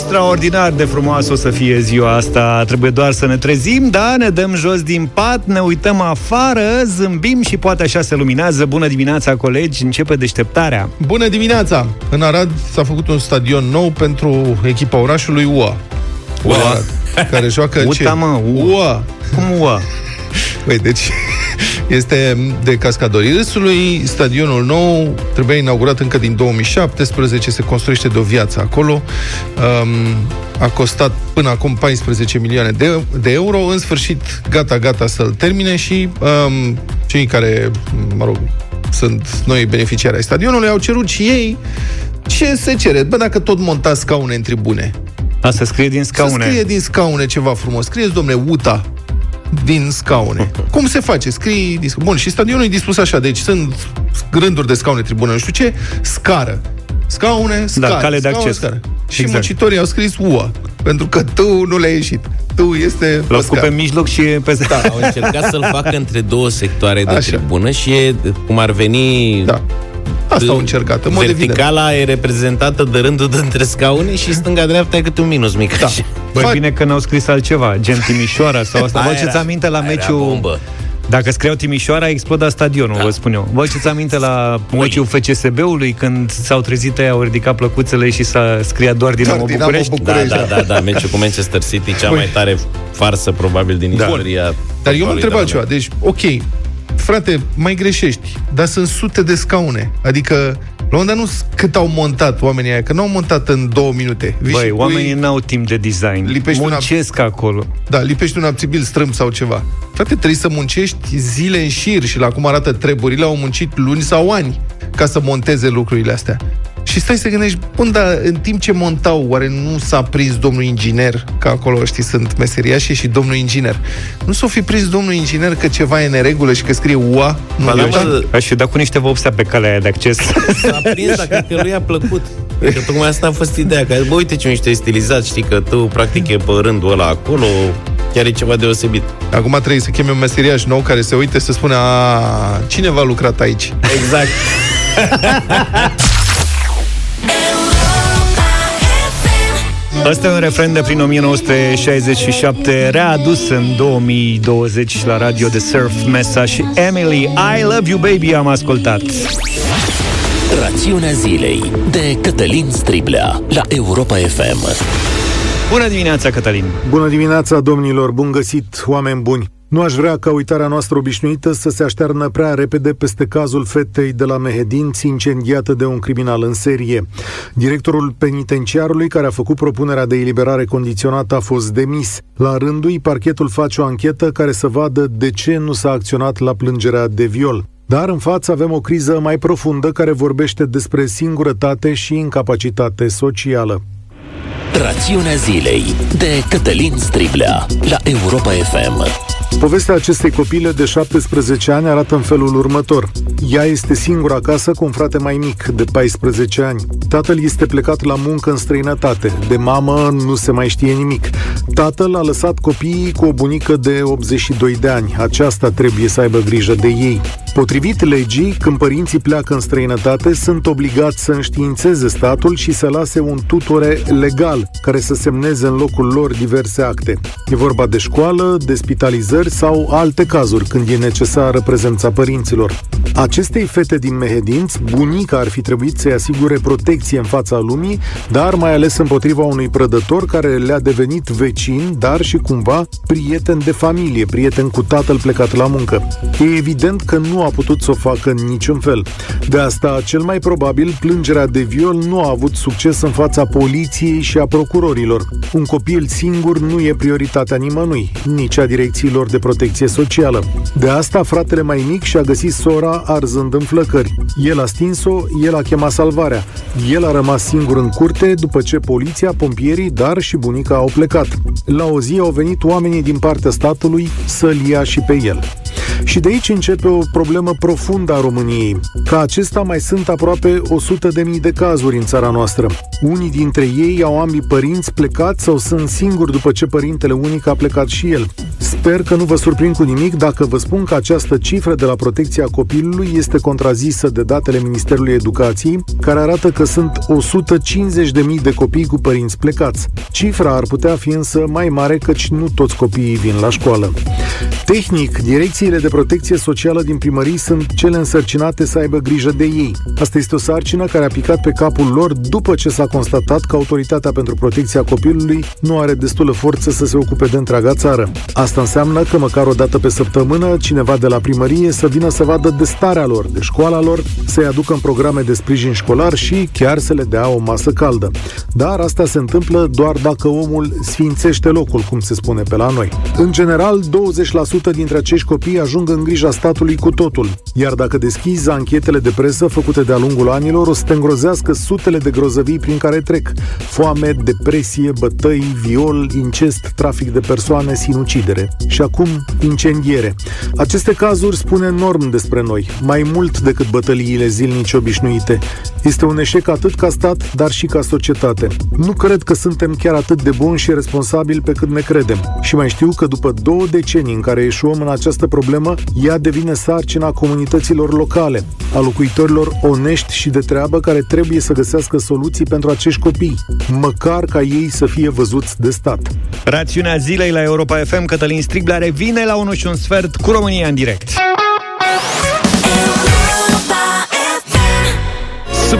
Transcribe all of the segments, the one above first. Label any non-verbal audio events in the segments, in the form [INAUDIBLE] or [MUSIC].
Extraordinar de frumoasă o să fie ziua asta Trebuie doar să ne trezim, da, ne dăm jos din pat Ne uităm afară, zâmbim și poate așa se luminează Bună dimineața, colegi, începe deșteptarea Bună dimineața! În Arad s-a făcut un stadion nou pentru echipa orașului UA UA, care joacă Uta, ce? mă, UA. UA. Cum ua? Păi, deci [LAUGHS] este de cascadorii râsului. Stadionul nou trebuia inaugurat încă din 2017, se construiește de o viață acolo. Um, a costat până acum 14 milioane de, de euro. În sfârșit, gata, gata să-l termine și um, cei care, mă rog, sunt noi beneficiari ai stadionului, au cerut și ei ce se cere. Bă, dacă tot montați scaune în tribune, A, să scrie din scaune să scrie din scaune ceva frumos. Scrieți, domnule, UTA din scaune. [LAUGHS] Cum se face? Scrii... din sca- Bun, și stadionul e dispus așa, deci sunt rânduri de scaune, tribună, nu știu ce, scară. Scaune, scară. cale de scaune, acces. Scară. Și Exact. muncitorii au scris UA, pentru că tu nu le-ai ieșit. Tu este L-au pe făcut scară. pe mijloc și e pe... Da. Au încercat să-l facă [LAUGHS] între două sectoare de Așa. tribună și e, cum ar veni... Da. Asta au încercat, în mod evident. Verticala e reprezentată de rândul dintre scaune și stânga-dreapta e câte un minus mic. Da. așa. Băi, Fac- bine că n-au scris altceva, gen Timișoara sau asta. Vă Aia ce-ți era- aminte la aia era meciul... bombă. Dacă scriau Timișoara, exploda stadionul, Da. vă spun eu. Vă ce-ți aminte la meciul FCSB-ului, când s-au trezit ei, au ridicat plăcuțele și s-a scria doar Dinamo Doar Dinamo București? București. Da, da, da, da, meciul cu Manchester City, cea Băi. mai tare farsă probabil din Da. istoria. Dar eu mă fotbalului întreb de la altceva. noi. Deci, ok, frate, mai greșești, dar sunt sute de scaune. Adică, la un moment dat nu s- cât au montat oamenii aia, că nu au montat în două minute. Vii Băi, și pui- oamenii n-au timp de design. Lipești una- Muncesc acolo. Da, lipești un abțibil strâmb sau ceva. Frate, trebuie să muncești zile în șir și la cum arată treburile, au muncit luni sau ani ca să monteze lucrurile astea. Și stai să gândești, bun, dar în timp ce montau, oare nu s-a prins domnul inginer, că acolo, știi, sunt meseriași și domnul inginer. Nu s-o fi prins domnul inginer că ceva e în neregulă și că scrie UA? Nu, Ba da, eu mă, știu. Aș fi dat cu niște vopsea pe calea aia de acces. S-a prins, dar cred că lui a plăcut. Cred că tocmai asta a fost ideea. Că, bă, uite ce mișto e stilizat, știi că tu, practic, e pe rândul ăla acolo, chiar e ceva deosebit. Acum trebuie să cheme un meseriaș nou care se uite să spună a, cineva a lucrat aici. Exact. [LAUGHS] Asta e un refren de prin 1967, readus în 2020 la radio de Surf Mesa și Emily, I Love You Baby am ascultat. Rațiunea zilei de Cătălin Striblea la Europa FM. Bună dimineața, Cătălin! Bună dimineața, domnilor! Bun găsit, oameni buni! Nu aș vrea ca uitarea noastră obișnuită să se aștearnă prea repede peste cazul fetei de la Mehedinți, incendiată de un criminal în serie. Directorul penitenciarului care a făcut propunerea de eliberare condiționată a fost demis. La rândul ei, parchetul face o anchetă care să vadă de ce nu s-a acționat la plângerea de viol. Dar în față avem o criză mai profundă care vorbește despre singurătate și incapacitate socială. Rațiunea zilei de Cătălin Striblea la Europa FM. Povestea acestei copile de 17 ani arată în felul următor. Ea este singură acasă cu un frate mai mic, de 14 ani. Tatăl este plecat la muncă în străinătate. De mamă nu se mai știe nimic. Tatăl a lăsat copiii cu o bunică de 82 de ani. Aceasta trebuie să aibă grijă de ei. Potrivit legii, când părinții pleacă în străinătate, sunt obligați să înștiințeze statul și să lase un tutore legal care să semneze în locul lor diverse acte. E vorba de școală, de spitalizări sau alte cazuri când e necesară prezența părinților. Acestei fete din Mehedinți, bunica ar fi trebuit să-i asigure protecție în fața lumii, dar mai ales împotriva unui prădător care le-a devenit vecin, dar și cumva prieten de familie, prieten cu tatăl plecat la muncă. E evident că nu a putut să o facă în niciun fel. De asta, cel mai probabil, plângerea de viol nu a avut succes în fața poliției și a procurorilor. Un copil singur nu e prioritatea nimănui, nici a direcțiilor de protecție socială. De asta, fratele mai mic și-a găsit sora arzând în flăcări. El a stins-o, el a chemat salvarea. El a rămas singur în curte după ce poliția, pompierii, dar și bunica au plecat. La o zi au venit oamenii din partea statului să-l ia și pe el. Și de aici începe o problemă profundă a României. Ca acesta mai sunt aproape 100 de mii de cazuri în țara noastră. Unii dintre ei au ambii părinți plecați sau sunt singuri după ce părintele unic a plecat și el. Sper că nu vă surprind cu nimic dacă vă spun că această cifră de la protecția copilului este contrazisă de datele Ministerului Educației, care arată că sunt 150.000 de copii cu părinți plecați. Cifra ar putea fi însă mai mare căci nu toți copiii vin la școală. Tehnic, direcțiile de protecție socială din primării sunt cele însărcinate să aibă grijă de ei. Asta este o sarcină care a picat pe capul lor după ce s-a constatat că Autoritatea pentru Protecția Copilului nu are destulă forță să se ocupe de întreaga țară. Asta înseamnă că măcar o dată pe săptămână cineva de la primărie să vină să vadă de starea lor, de școala lor, să-i aducă în programe de sprijin școlar și chiar să le dea o masă caldă. Dar asta se întâmplă doar dacă omul sfințește locul, cum se spune pe la noi. În general, 20% dintre acești copii ajung în grija statului cu totul, iar dacă deschizi anchetele de presă făcute de-a lungul anilor, o să te îngrozească sutele de grozăvii prin care trec. Foame, depresie, bătăi, viol, incest, trafic de persoane, sinucidere. Și acum, incendiere. Aceste cazuri spun enorm despre noi, mai mult decât bătăliile zilnice obișnuite. Este un eșec atât ca stat, dar și ca societate. Nu cred că suntem chiar atât de buni și responsabili pe cât ne credem. Și mai știu că după două decenii în care eșuăm în această problemă, ea devine sarcina comunităților locale, a locuitorilor onești și de treabă care trebuie să găsească soluții pentru acești copii, măcar ca ei să fie văzuți de stat. Rațiunea zilei la Europa FM, Cătălin Striblea revine la 1 și un sfert cu România în direct.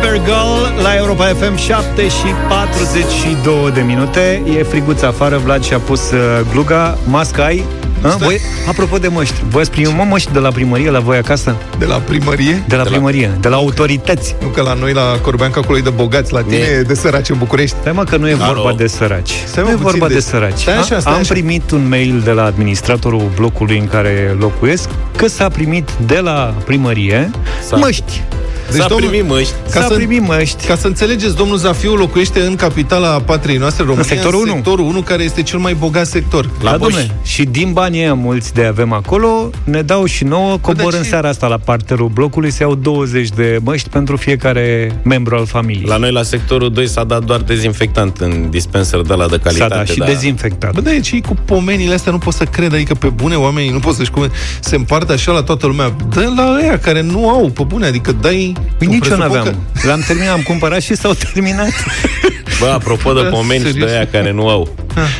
Supergirl la Europa FM 7 și 42 de minute E friguț afară, Vlad și-a pus uh, gluga Masca ai? A, voi, apropo de măști, voi ați primit măști de la primărie la voi acasă? De la primărie? De la de primărie, la... de la autorități. Nu că la noi, la Corbeanca, acolo e de bogați, la tine e de săraci în București. Stai mă că nu e Alo. vorba de săraci. Stai nu e vorba de, de săraci. Stai așa, stai Am așa. primit un mail de la administratorul blocului în care locuiesc că s-a primit de la primărie S-a- măști. Deci, S-a domnul- primit măști. S-a primit măști. Ca să înțelegeți, domnul Zafiu locuiește în capitala patriei noastre, România, sectorul în unu. sectorul 1, care este cel mai bogat sector. La da, Boș. domne, și din banii ăia mulți de avem acolo, ne dau și nouă, cobor dar în ce- seara asta la parterul blocului, să iau 20 de măști pentru fiecare membru al familiei. La noi, la sectorul 2, s-a dat doar dezinfectant în dispenser de la de S-a calitate. dat și da. dezinfectat. Bă, da, e ce cu pomenile astea nu pot să cred, adică pe bune oamenii nu pot să-și cum se împarte așa la toată lumea. Dă la ăia care nu au, pe bune, adică dai... Păi nici eu presupun n-aveam. L-am terminat, am cumpărat și s-au terminat. [LAUGHS] Bă, apropo de Da, pomeni și de serios? aia care nu au.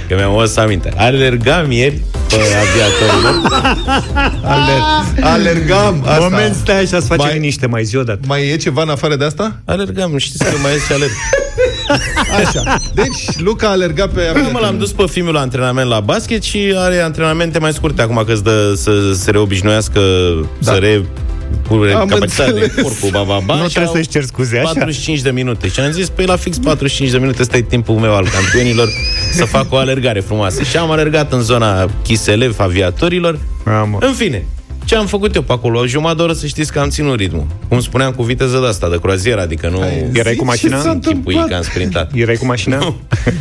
Că mi-am adus aminte. Alergam ieri pe aviatorilor. [LAUGHS] Aler, alergam asta. Moment, stai așa, să facem Mai- liniște mai zi odată. Mai e ceva în afară de asta? Alergam, știți că mai ies și alerg. [LAUGHS] Așa. Deci, Luca a alergat pe Păi, mă, l-am dus pe filmul la antrenament la basket și are antrenamente mai scurte acum că îți dă să se reobișnuiască, da. să re cu Am capacitatea de înțeles. corpul, ba, ba, ba, Nu și trebuie au să-și cer scuze, așa? 45 de minute. Și am zis, păi la fix 45 de minute, ăsta e timpul meu al campionilor să fac o alergare frumoasă. Și am alergat în zona Chiselev, aviatorilor. Mamă. În fine, ce am făcut eu pe acolo? O jumătate de oră să știți că am ținut ritmul. Cum spuneam, cu viteză de asta, de croazieră, adică nu Erai cu mașina? Ce s-a chipui întâmplat? că am sprintat. Erai cu mașina?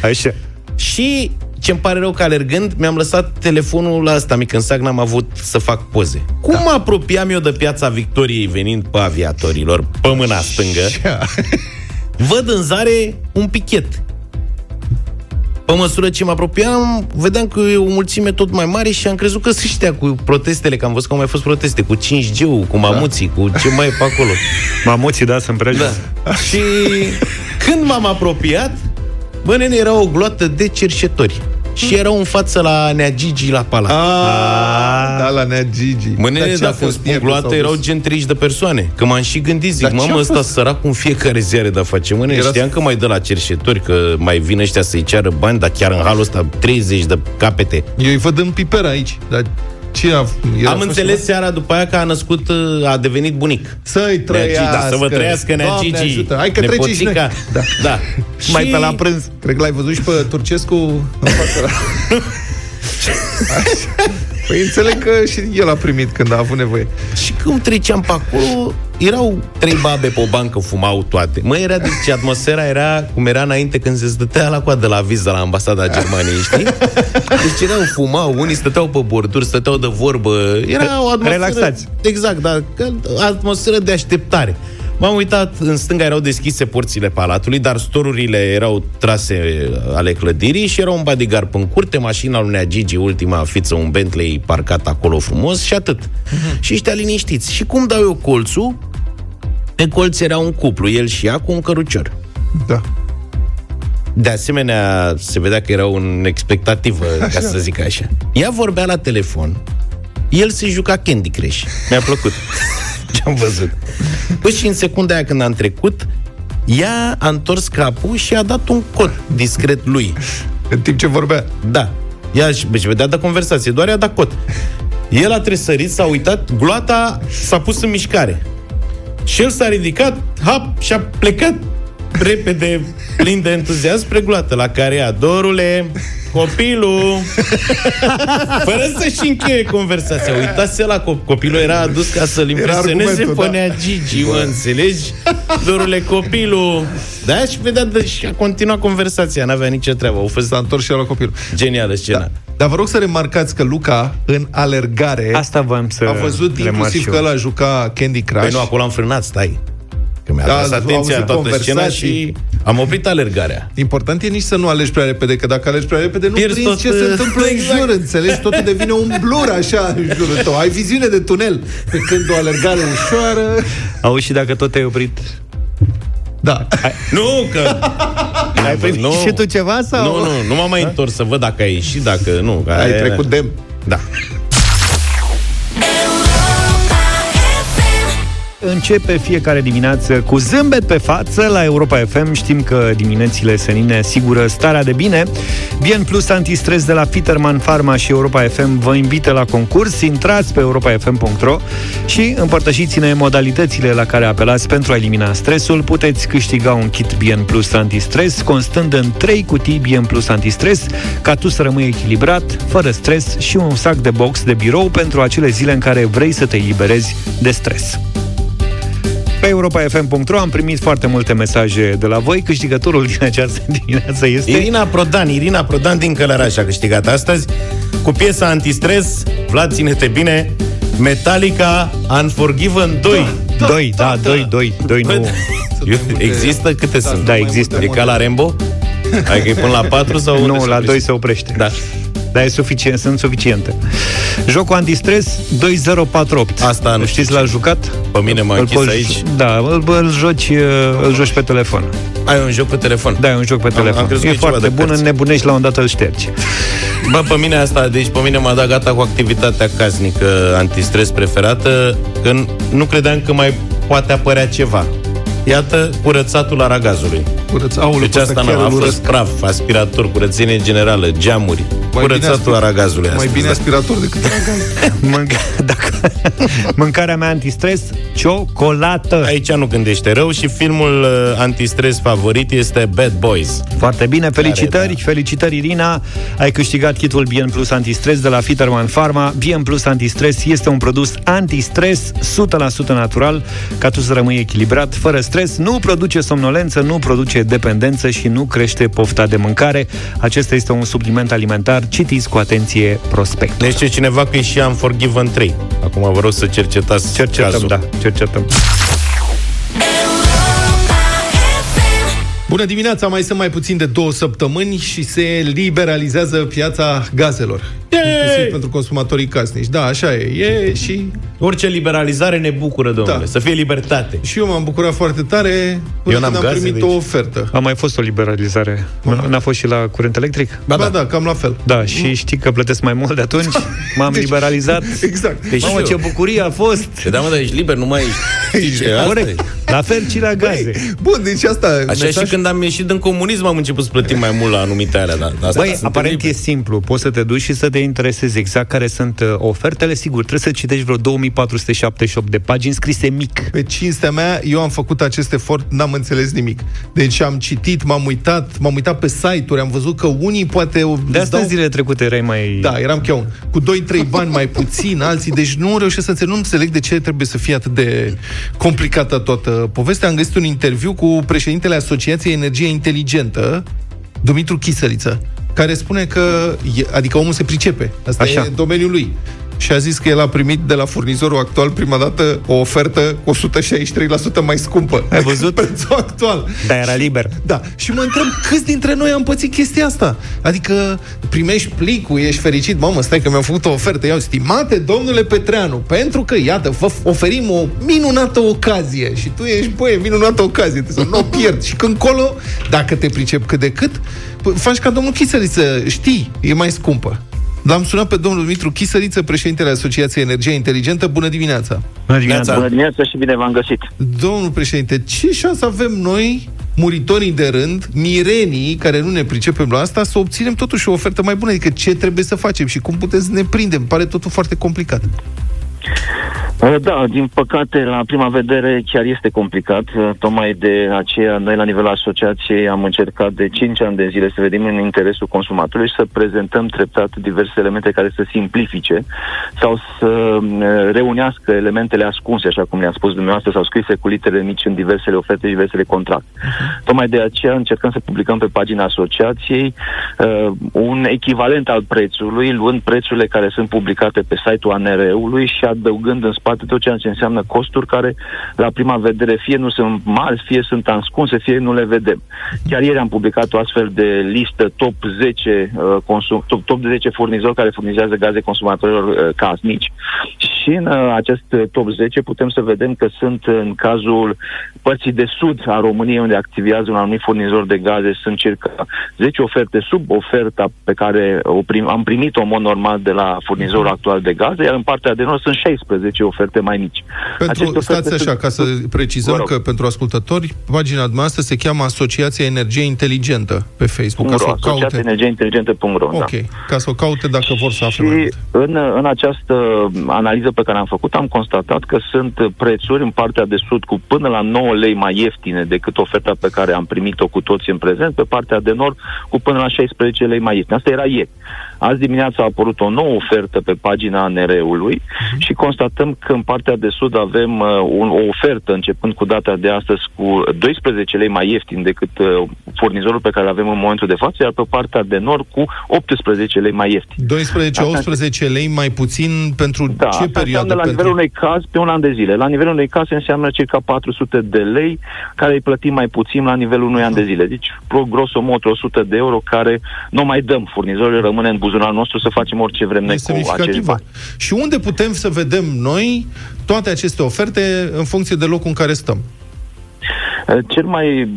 Așa. Și ce-mi pare rău că alergând, mi-am lăsat telefonul la asta mic în sac, n-am avut să fac poze. Cum mă apropiam eu de piața Victoriei venind pe aviatorilor, pe mâna stângă, [LAUGHS] văd în zare un pichet. Pe măsură ce mă apropiam, vedeam că e o mulțime tot mai mare și am crezut că sunt ăștia cu protestele, că am văzut că au mai fost proteste, cu 5G-ul, cu mamuții, cu ce mai e pe acolo. [LAUGHS] Mamuții, da, sunt prea jos. Da. Și când m-am apropiat, bă, nene, era o gloată de cerșetori. Și erau în față la Nea Gigi la Pala. Ah, da, la Nea Gigi. Mă, nene, Dar ce a dacă fost spun ieri gloată, sau erau dus? gen 30 de persoane. Că m-am și gândit, zic, Dar ce mamă, a ăsta fost? sărac în fiecare ziare de face. Mă, nene, Era- știam că mai dă la cerșetori, că mai vin ăștia să-i ceară bani, dar chiar în halul ăsta 30 de capete. Eu îi văd în piper aici, dar ce a... era Am fost înțeles ceva? seara după aia că a născut, uh, a devenit bunic. Să-i Nea Gigi, trăiască. da, să vă trăiască Nea Doamne Gigi. ajută. Hai că trece și noi. nepoțica. Da. da. [LAUGHS] Mai Și- pe la prânz. Cred că l-ai văzut și pe Turcescu în față la... [LAUGHS] [LAUGHS] Păi înțeleg că și el a primit când a avut nevoie. Și cum treceam pe acolo, erau trei babe pe o bancă, fumau toate. Mă, era, deci atmosfera era cum era înainte când se stătea la coadă la viză la ambasada Germaniei, știi? Deci erau, fumau, unii stăteau pe borduri, stăteau de vorbă. Era o atmosferă... Relaxați. Exact, dar atmosferă de așteptare. M-am uitat, în stânga erau deschise porțile palatului, dar storurile erau trase uh, ale clădirii și era un bodyguard în curte, mașina lui Nea Gigi, ultima fiță, un Bentley parcat acolo frumos și atât. Uh-huh. Și ăștia liniștiți. Și cum dau eu colțul, pe colț era un cuplu, el și ea cu un cărucior. Da. De asemenea, se vedea că era un expectativă, ca să zic așa. Ea vorbea la telefon, el se juca Candy Crush. Mi-a plăcut [LAUGHS] ce am văzut. Păi și în secunda aia când am trecut, ea a întors capul și a dat un cod discret lui. În timp ce vorbea. Da. Ea și deci vedea de conversație, doar i-a dat cod. El a tresărit, s-a uitat, gloata s-a pus în mișcare. Și el s-a ridicat, hap, și a plecat repede, plin de entuziasm, spre gloată, la care ea, dorule, copilul, fără să-și încheie conversația. Uitați la cop- copilul, era adus ca să-l impresioneze argumentul, pe Nea Gigi, mă, înțelegi? Dorule, copilul. Da, și vedea, de- și a continuat conversația, n-avea nicio treabă. Au fost S-a întors și el la copilul. genială scena. Da. Dar vă rog să remarcați că Luca, în alergare, Asta voiam să a văzut remarc inclusiv și că eu. ăla juca Candy Crush. Păi nu, acolo am frânat, stai. Că mi-a Da, da, tras am atenția auzit toată scena conversații. și am oprit alergarea. Important e nici să nu alegi prea repede, că dacă alegi prea repede, nu Pierzi prinzi tot, ce se uh, întâmplă în exact. jur, înțelegi? Totul devine un blur așa în jurul tău. Ai viziune de tunel. Pe când o alergare ușoară... Auzi și dacă tot ai oprit Da. Nu, că... [LAUGHS] Ai primit nu. și tu ceva sau? Nu, nu, nu m-am mai întors să văd dacă ai ieșit, dacă nu. Că Ai aia- trecut de... Da. Începe fiecare dimineață cu zâmbet pe față la Europa FM. Știm că diminețile senine asigură starea de bine. Bien Plus Antistres de la Peterman Pharma și Europa FM vă invită la concurs. Intrați pe europafm.ro și împărtășiți-ne modalitățile la care apelați pentru a elimina stresul. Puteți câștiga un kit Bien Plus Antistres constând în 3 cutii Bien Plus Antistres ca tu să rămâi echilibrat, fără stres și un sac de box de birou pentru acele zile în care vrei să te eliberezi de stres. Pe europafm.ro am primit foarte multe mesaje de la voi. Câștigătorul din această dimineață este... Irina Prodan, Irina Prodan din Călăraș a câștigat astăzi cu piesa Antistres, Vlad, ține-te bine, Metallica Unforgiven 2. Doi, da, doi, doi, doi, nu. Eu- Există? Câte sunt? Da, există. E ca la Rambo? Ai că e până la 4 sau [LAUGHS] unde Nu, se la oprește? 2 se oprește. Da. Dar e suficient, sunt suficiente. Jocul antistres 2048. Asta nu Știți, știu l-a jucat? Pe mine m-a Îl închis poți- aici. Da, îl, îl, joci, îl joci pe telefon. Ai un joc pe telefon. Da, e un joc pe telefon. am crezut e că e ceva foarte de bun, cărți. înnebunești la un dat îl ștergi. [LAUGHS] Bă, pe mine asta, deci pe mine m-a dat gata cu activitatea casnică antistres preferată, că nu credeam că mai poate apărea ceva. Iată, curățatul aragazului. Curăț, aulă, Deci asta nu, a fost praf, aspirator, curățenie generală, geamuri, curățatul aragazului. Mai astăzi, bine da. aspirator decât aragaz. [LAUGHS] Mânca- dacă... [LAUGHS] Mâncarea mea antistres, ciocolată. Aici nu gândește rău și filmul uh, antistres favorit este Bad Boys. Foarte bine, felicitări, Care, felicitări Irina. Ai câștigat kitul Bien Plus Antistres de la Fiterman Pharma. Bien Plus Antistres este un produs antistres 100% natural, ca tu să rămâi echilibrat, fără stres, nu produce somnolență, nu produce dependență și nu crește pofta de mâncare. Acesta este un supliment alimentar. Citiți cu atenție prospect. Ne știe cineva că e și Unforgiven 3. Acum vă rog să cercetați Cercetăm, cazul. da, cercetăm. Bună dimineața, mai sunt mai puțin de două săptămâni și se liberalizează piața gazelor. Inclusiv pentru consumatorii casnici. Da, așa e. E și, Orice liberalizare ne bucură, domnule. Da. Să fie libertate. și eu m-am bucurat foarte tare până Eu n-am când am gaze, primit deci. o ofertă. A mai fost o liberalizare. Nu- N-a fost și la curent electric? Ba da. da, cam la fel. Da, și știi că plătesc mai mult de atunci. [LAUGHS] M-am Deci- liberalizat. [LAUGHS] Exact. Deci Mamă, eu. ce bucurie a fost! Păi Da, mă, dar ești liber, nu mai ești. Știi ce? Asta Corect. e. La fel și la gaze. Bun, deci asta... Așa mesaj... și când am ieșit din comunism am început să plătim mai mult la anumite alea. Dar asta Băi, sunt aparent teribile. e simplu. Poți să te duci și să te interesezi exact care sunt uh, ofertele. Sigur, trebuie să citești vreo 2478 de pagini scrise mic. Pe cinstea mea, eu am făcut acest efort, n-am înțeles nimic. Deci am citit, m-am uitat, m-am uitat pe site-uri, am văzut că unii poate... De îți asta dau- zilele trecute erai mai... Da, eram chiar un. Cu 2-3 bani mai puțin, alții, deci nu reușesc să înțeleg, nu înțeleg de ce trebuie să fie atât de complicată toată povestea. Am găsit un interviu cu președintele Asociației Energie Inteligentă, Dumitru Chisăliță, care spune că, e, adică omul se pricepe, asta Așa. e domeniul lui. Și a zis că el a primit de la furnizorul actual prima dată o ofertă cu 163% mai scumpă. Ai văzut? decât Prețul actual. Dar era liber. Da. Și mă întreb câți dintre noi am pățit chestia asta. Adică primești plicul, ești fericit, mamă, stai că mi-am făcut o ofertă. Iau, stimate domnule Petreanu, pentru că, iată, vă oferim o minunată ocazie și tu ești, băie, minunată ocazie, trebuie să nu o pierd. Și când colo, dacă te pricep cât de cât, p- faci ca domnul Chisăliță, știi, e mai scumpă. L-am sunat pe domnul Dumitru Chisăliță, președintele Asociației Energie Inteligentă. Bună dimineața! Bună dimineața. Bună dimineața și bine v-am găsit. Domnul președinte, ce șansă avem noi, muritorii de rând, mirenii care nu ne pricepem la asta, să obținem totuși o ofertă mai bună? Adică ce trebuie să facem și cum putem să ne prindem? Pare totul foarte complicat. Uh, Da, din păcate, la prima vedere chiar este complicat. Uh, Tocmai de aceea, noi la nivelul asociației am încercat de 5 ani de zile să vedem în interesul consumatorului și să prezentăm treptat diverse elemente care să simplifice sau să uh, reunească elementele ascunse, așa cum le-am spus dumneavoastră, sau scrise cu litere mici în diversele oferte, diversele contracte. Tocmai de aceea încercăm să publicăm pe pagina asociației uh, un echivalent al prețului, luând prețurile care sunt publicate pe site-ul ANR-ului și adăugând în spate tot ceea ce înseamnă costuri care, la prima vedere, fie nu sunt mari, fie sunt ascunse, fie nu le vedem. Chiar ieri am publicat o astfel de listă top 10, uh, consum, top, top 10 furnizori care furnizează gaze consumatorilor uh, casnici și în uh, acest uh, top 10 putem să vedem că sunt în cazul părții de sud a României unde activează un anumit furnizor de gaze, sunt circa 10 oferte sub oferta pe care o prim, am primit-o în mod normal de la furnizorul actual de gaze, iar în partea de nord sunt 16 oferte mai mici. Aceste Pentru, oferte stați așa, sunt- ca să precizăm Vă rog. că pentru ascultători, pagina noastră se cheamă Asociația Energie Inteligentă pe Facebook. Ca să .ro, o caute. asociațiaenergieinteligentă.ro, Ok, da. ca să o caute dacă vor să afle mai Și multe. în, în această analiză pe care am făcut, am constatat că sunt prețuri în partea de sud cu până la 9 lei mai ieftine decât oferta pe care am primit-o cu toți în prezent, pe partea de nord cu până la 16 lei mai ieftine. Asta era ieri. Azi dimineața a apărut o nouă ofertă pe pagina ANR-ului și constatăm că în partea de sud avem uh, un, o ofertă începând cu data de astăzi cu 12 lei mai ieftin decât uh, furnizorul pe care îl avem în momentul de față, iar pe partea de nord cu 18 lei mai ieftin. 12-18 lei mai puțin pentru Da, ce asta perioadă? înseamnă la pentru... nivelul unui caz pe un an de zile. La nivelul unui caz înseamnă circa 400 de lei care îi plătim mai puțin la nivelul unui an de zile. Deci, pro grosomodo, 100 de euro care nu mai dăm furnizorilor, rămâne în buzunarul nostru să facem orice vrem noi E cu acești semnificativă. bani. Și unde putem să vedem noi toate aceste oferte în funcție de locul în care stăm? Uh, Cel mai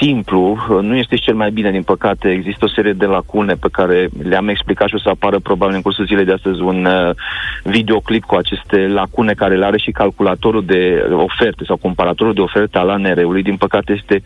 simplu, uh, nu este și cel mai bine, din păcate, există o serie de lacune pe care le-am explicat și o să apară probabil în cursul zilei de astăzi un uh, videoclip cu aceste lacune care le are și calculatorul de oferte sau comparatorul de oferte al ANR-ului. Din păcate este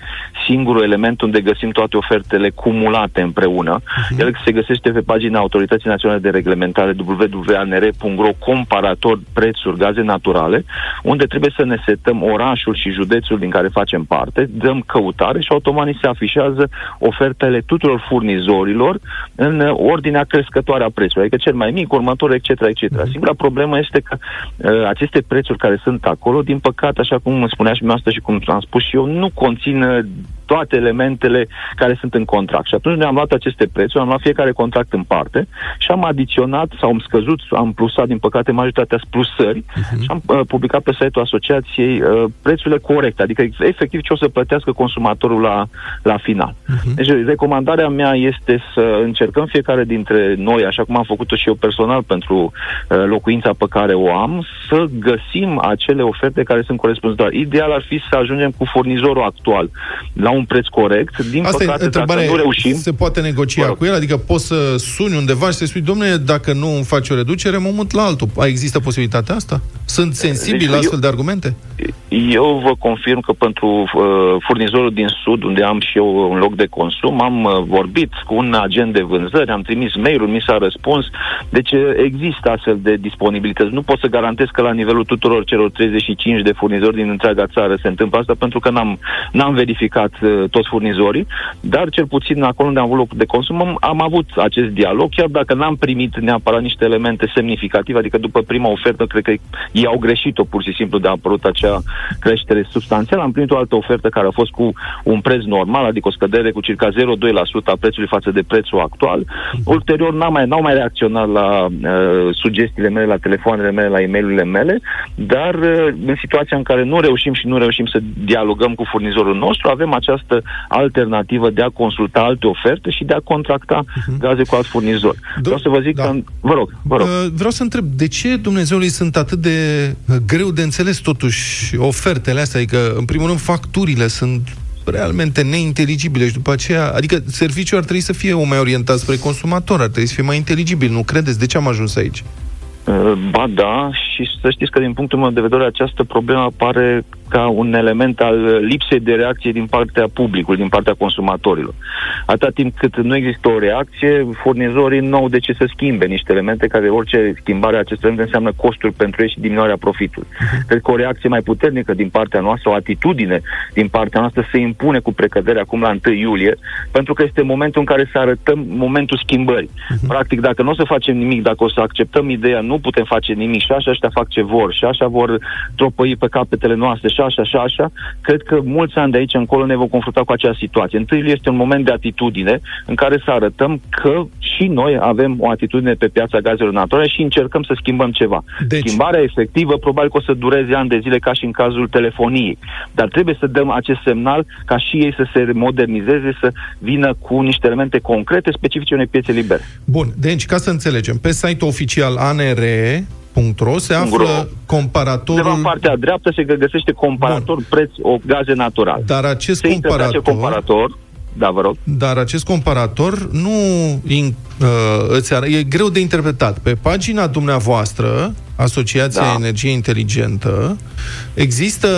singurul element unde găsim toate ofertele cumulate împreună. Uh-huh. El se găsește pe pagina Autorității Naționale de Reglementare www.anr.ro comparator prețuri gaze naturale, unde trebuie să ne setăm orașul și județul din care facem parte, dăm căutare și automat ni se afișează ofertele tuturor furnizorilor în uh, ordinea crescătoare a prețului, adică cel mai mic, următor, etc. etc. Singura problemă este că uh, aceste prețuri care sunt acolo, din păcate, așa cum spunea și dumneavoastră și cum am spus și eu, nu conțin uh, toate elementele care sunt în contract. Și atunci ne-am luat aceste prețuri, am luat fiecare contract în parte și am adiționat sau am scăzut, am plusat, din păcate, majoritatea splusări uh-huh. și am uh, publicat pe site-ul asociației uh, prețurile corecte, adică efectiv ce o să plătească consumatorul la, la final. Uh-huh. Deci recomandarea mea este să încercăm fiecare dintre noi, așa cum am făcut-o și eu personal pentru uh, locuința pe care o am, să găsim acele oferte care sunt corespunzătoare. Ideal ar fi să ajungem cu furnizorul actual la un preț corect. Din Asta păcate, e întrebarea, dacă nu reușim... se poate negocia Vă rog. cu el? Adică poți să suni undeva și să spui, domnule, dacă nu îmi faci o reducere, mă mut la altul. Există posibilitatea asta? Sunt sensibil deci la eu- astfel de argumente? Eu vă confirm că pentru uh, furnizorul din Sud, unde am și eu un loc de consum, am uh, vorbit cu un agent de vânzări, am trimis mail-ul, mi s-a răspuns. Deci uh, există astfel de disponibilități. Nu pot să garantez că la nivelul tuturor celor 35 de furnizori din întreaga țară se întâmplă asta, pentru că n-am, n-am verificat uh, toți furnizorii, dar cel puțin acolo unde am avut loc de consum am, am avut acest dialog, chiar dacă n-am primit neapărat niște elemente semnificative, adică după prima ofertă, cred că ei au greșit-o pur și simplu de a apărut acea creștere substanțială. Am primit o altă ofertă care a fost cu un preț normal, adică o scădere cu circa 0,2% a prețului față de prețul actual. Ulterior n-am mai, n-au mai reacționat la uh, sugestiile mele, la telefoanele mele, la e mail mele, dar uh, în situația în care nu reușim și nu reușim să dialogăm cu furnizorul nostru, avem această alternativă de a consulta alte oferte și de a contracta uh-huh. gaze cu alt furnizor. Do- Vreau să vă zic da. că... Vă rog, vă rog. Uh, vreau să întreb, de ce Dumnezeului sunt atât de uh, greu de înțeles totuși ofertele astea? Adică, în primul rând, facturile sunt realmente neinteligibile și după aceea, adică serviciul ar trebui să fie o mai orientat spre consumator, ar trebui să fie mai inteligibil, nu credeți? De ce am ajuns aici? Uh, ba da, și să știți că din punctul meu de vedere această problemă apare ca un element al lipsei de reacție din partea publicului, din partea consumatorilor. Atâta timp cât nu există o reacție, furnizorii nu au de ce să schimbe niște elemente care orice schimbare a acestor elemente înseamnă costuri pentru ei și diminuarea profitului. Uh-huh. Cred că o reacție mai puternică din partea noastră, o atitudine din partea noastră se impune cu precădere acum la 1 iulie, pentru că este momentul în care să arătăm momentul schimbării. Uh-huh. Practic, dacă nu o să facem nimic, dacă o să acceptăm ideea, nu putem face nimic și așa ăștia fac ce vor și așa vor tropăi pe capetele noastre și așa, așa, așa, cred că mulți ani de aici încolo ne vom confrunta cu acea situație. Întâi este un moment de atitudine în care să arătăm că și noi avem o atitudine pe piața gazelor naturale și încercăm să schimbăm ceva. Deci... Schimbarea efectivă probabil că o să dureze ani de zile ca și în cazul telefoniei. Dar trebuie să dăm acest semnal ca și ei să se modernizeze, să vină cu niște elemente concrete, specifice unei piețe libere. Bun, deci ca să înțelegem, pe site-ul oficial ANR Ro se află Ro. comparatorul... Undeva în partea dreaptă se găsește comparator Bun. preț o gaze natural. Dar acest se comparator... comparator da, vă rog. Dar acest comparator nu in, uh, îți ar- e greu de interpretat. Pe pagina dumneavoastră, Asociația da. Energie Inteligentă, există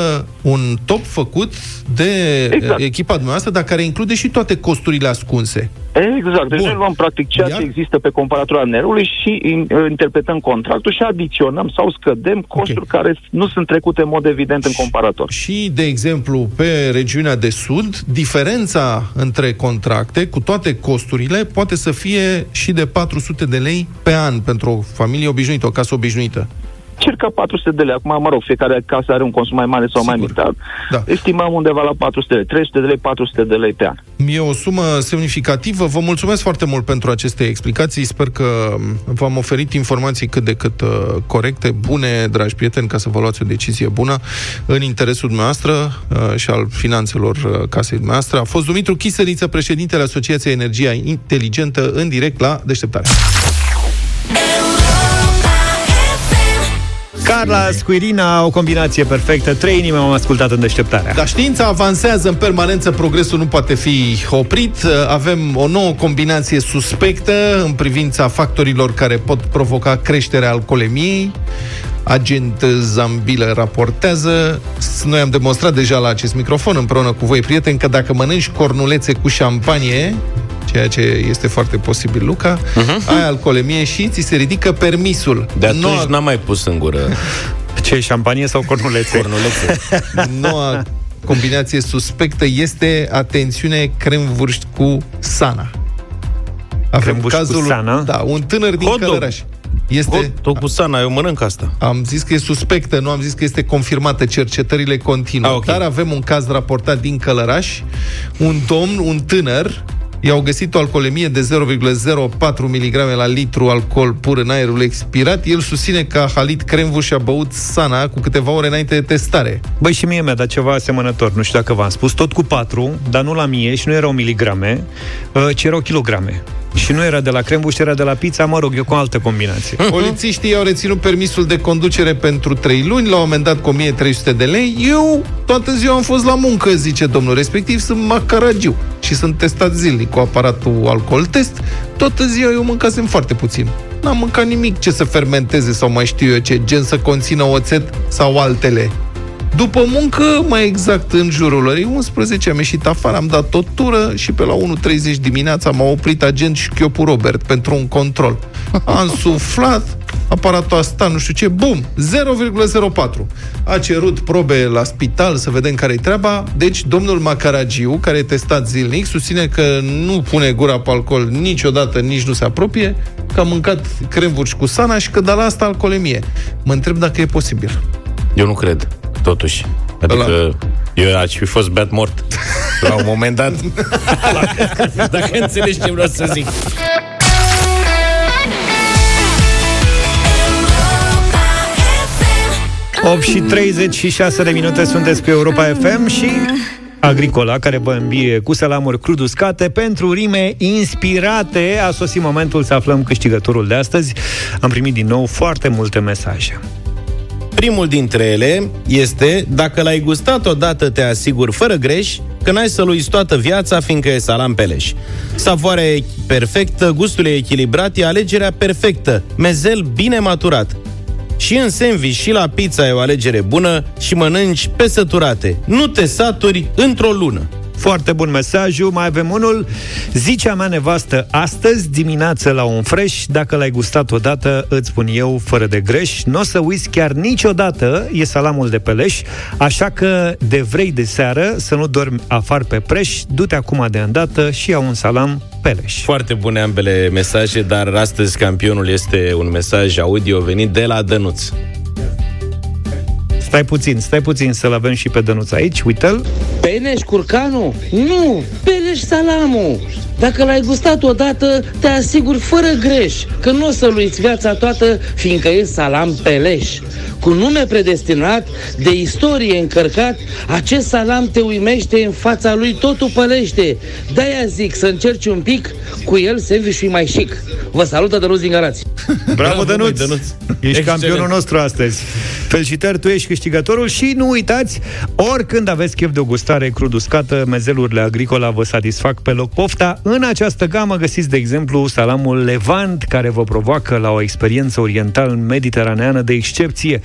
un top făcut de exact. echipa dumneavoastră, dar care include și toate costurile ascunse. Exact. Deci noi luăm practic ceea Iar? ce există pe comparatura nerului și interpretăm contractul și adiționăm sau scădem costuri okay. care nu sunt trecute în mod evident în comparator. Și, de exemplu, pe regiunea de sud, diferența între contracte, cu toate costurile, poate să fie și de 400 de lei pe an pentru o familie obișnuită, o casă obișnuită circa 400 de lei. Acum, mă rog, fiecare casă are un consum mai mare sau Sigur. mai mic, dar da. estimăm undeva la 400 de lei, 300 de lei, 400 de lei pe an. E o sumă semnificativă. Vă mulțumesc foarte mult pentru aceste explicații. Sper că v-am oferit informații cât de cât uh, corecte, bune, dragi prieteni, ca să vă luați o decizie bună în interesul dumneavoastră uh, și al finanțelor uh, casei dumneavoastră. A fost Dumitru Chiseliță, președintele Asociației Energia Inteligentă, în direct la Deșteptare. Carla Squirina, o combinație perfectă. Trei inime am ascultat în deșteptarea. Dar știința avansează în permanență, progresul nu poate fi oprit. Avem o nouă combinație suspectă în privința factorilor care pot provoca creșterea alcoolemiei. Agent Zambilă raportează. Noi am demonstrat deja la acest microfon împreună cu voi, prieteni, că dacă mănânci cornulețe cu șampanie, ceea ce este foarte posibil, Luca, uh-huh. ai alcoolemie și ți se ridică permisul. De atunci Noua... n-am mai pus în gură. [LAUGHS] Ce, șampanie sau cornulețe? Cornulețe. [LAUGHS] Noua combinație suspectă este, atențiune, cremvârști cu sana. Avem cazul, cu sana? Da, un tânăr din Hot Călăraș. Este, tot cu sana, eu mănânc asta. Am zis că e suspectă, nu am zis că este confirmată, cercetările continuă. Ah, okay. Dar avem un caz raportat din Călăraș, un domn, un tânăr, i-au găsit o alcoolemie de 0,04 mg la litru alcool pur în aerul expirat. El susține că a halit cremvu și a băut sana cu câteva ore înainte de testare. Băi, și mie mi-a dat ceva asemănător, nu știu dacă v-am spus, tot cu 4, dar nu la mie și nu erau miligrame, uh, ci erau kilograme. Și nu era de la crembuș, era de la pizza, mă rog, eu cu o altă combinație. Polițiștii au reținut permisul de conducere pentru 3 luni, l-au amendat cu 1300 de lei. Eu toată ziua am fost la muncă, zice domnul respectiv, sunt macaragiu și sunt testat zilnic cu aparatul alcool test. Toată ziua eu mâncasem foarte puțin. N-am mâncat nimic ce să fermenteze sau mai știu eu ce, gen să conțină oțet sau altele. După muncă, mai exact în jurul orei 11, am ieșit afară, am dat o tură și pe la 1.30 dimineața m-a oprit agent și Chiopu Robert pentru un control. [LAUGHS] Am suflat, aparatul a stat, nu știu ce, bum, 0,04. A cerut probe la spital să vedem care-i treaba. Deci, domnul Macaragiu, care e testat zilnic, susține că nu pune gura pe alcool niciodată, nici nu se apropie, că a mâncat cremvurci cu sana și că de la asta alcoolemie. Mă întreb dacă e posibil. Eu nu cred, totuși. Adică Ăla. eu aș fi fost beat mort [LAUGHS] la un moment dat. [LAUGHS] Dacă înțelegi ce vreau să zic. 8 și 36 de minute sunteți pe Europa FM și Agricola, care vă îmbie cu salamuri crud uscate pentru rime inspirate. A sosit momentul să aflăm câștigătorul de astăzi. Am primit din nou foarte multe mesaje. Primul dintre ele este Dacă l-ai gustat odată, te asigur fără greș Că n-ai să-l uiți toată viața, fiindcă e salam peleș Savoarea e perfectă, gustul e echilibrat E alegerea perfectă, mezel bine maturat și în sandwich și la pizza e o alegere bună și mănânci pe săturate. Nu te saturi într-o lună. Foarte bun mesajul. Mai avem unul. Zicea mea nevastă astăzi dimineață la un fresh, dacă l-ai gustat odată, îți spun eu, fără de greș, nu o să uiți chiar niciodată, e salamul de peleș, așa că de vrei de seară să nu dormi afară pe preș, du-te acum de îndată și ia un salam Peleș. Foarte bune ambele mesaje, dar astăzi campionul este un mesaj audio venit de la Dănuț. Stai puțin, stai puțin să-l avem și pe Dănuț aici, uite-l. Peleș curcanul? Nu, Peleș salamul. Dacă l-ai gustat odată, te asigur fără greș că nu o să-l uiți viața toată, fiindcă e salam Peleș. Cu nume predestinat, de istorie încărcat, acest salam te uimește în fața lui totul pălește. De-aia zic să încerci un pic, cu el sandwich mai chic. Vă salută Dănuț din Garați. [LAUGHS] Bravo, Bravo Dănuț! Dănuț. Ești Excelent. campionul nostru astăzi. Felicitări, tu ești câștigătorul și nu uitați, oricând aveți chef de o gustare crud uscată, mezelurile agricola vă satisfac pe loc pofta. În această gamă găsiți, de exemplu, salamul Levant, care vă provoacă la o experiență oriental-mediteraneană de excepție.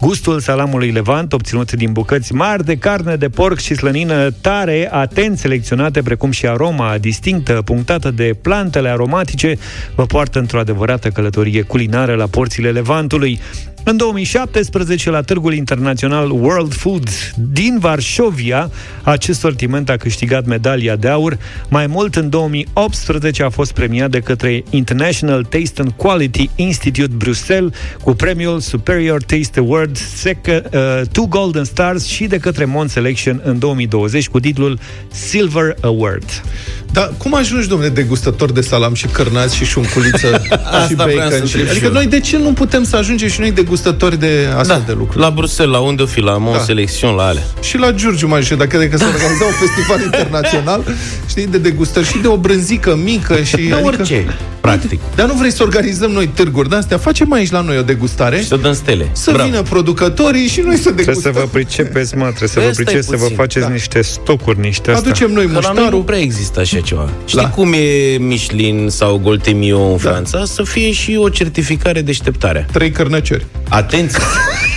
Gustul salamului Levant, obținut din bucăți mari de carne de porc și slănină tare, atent selecționate, precum și aroma distinctă, punctată de plantele aromatice, vă poartă într-o adevărată călătorie culinară la porțile Levantului. În 2017, la Târgul Internațional World Food din Varșovia, acest sortiment a câștigat medalia de aur. Mai mult, în 2018 a fost premiat de către International Taste and Quality Institute Bruxelles cu premiul Superior Taste Award, sec- uh, Two Golden Stars și de către Mon Selection în 2020 cu titlul Silver Award. Dar cum ajungi, domnule, degustător de salam și cărnați și șunculiță [LAUGHS] și bacon? Și... Adică noi de ce nu putem să ajungem și noi degustători de astfel da, de lucruri? La Bruxelles, la unde o fi, la Mon da. Selection, la ale. Și la Giurgiu mai dacă de că se organiza un festival [LAUGHS] internațional, știi, de degustări și de o brânzică mică și... De adică, orice, practic. Dar nu vrei să organizăm noi târguri de-astea? Facem aici la noi o degustare. Și să dăm stele. Să Bravo. vină producătorii și noi să degustăm. Trebuie să vă pricepeți, mă, trebuie să vă pricepeți, să vă faceți da. niște stocuri, niște astea. Aducem noi muștarul. nu prea există așa ceva. Știi da. cum e Michelin sau Goltemio în da. Franța? Să fie și o certificare deșteptare. Trei cărnăciori. Atenție! [LAUGHS]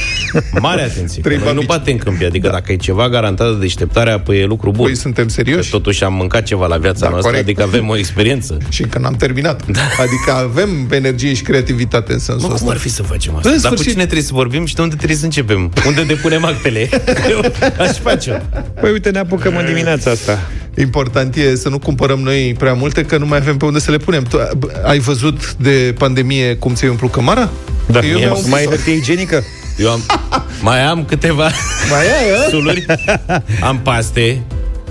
Mare atenție. Noi nu batem câmpii, adică da. dacă e ceva garantat de deșteptare, apoi e lucru bun. Păi suntem serioși. Că totuși am mâncat ceva la viața da, noastră, corect. adică avem o experiență. [LAUGHS] și că n-am terminat. Da. Adică avem energie și creativitate în sensul nu, ăsta. cum ar fi să facem asta? În Dar sfârșit... cu cine trebuie să vorbim și de unde trebuie să începem? Unde depunem actele? Eu [LAUGHS] aș face Păi uite, ne apucăm în dimineața asta. Important e să nu cumpărăm noi prea multe, că nu mai avem pe unde să le punem. Tu ai văzut de pandemie cum ți-ai umplut cămara? Da, eu mai hârtie igienică? Eu am, [LAUGHS] mai am câteva mai ai, suluri. [LAUGHS] Am paste,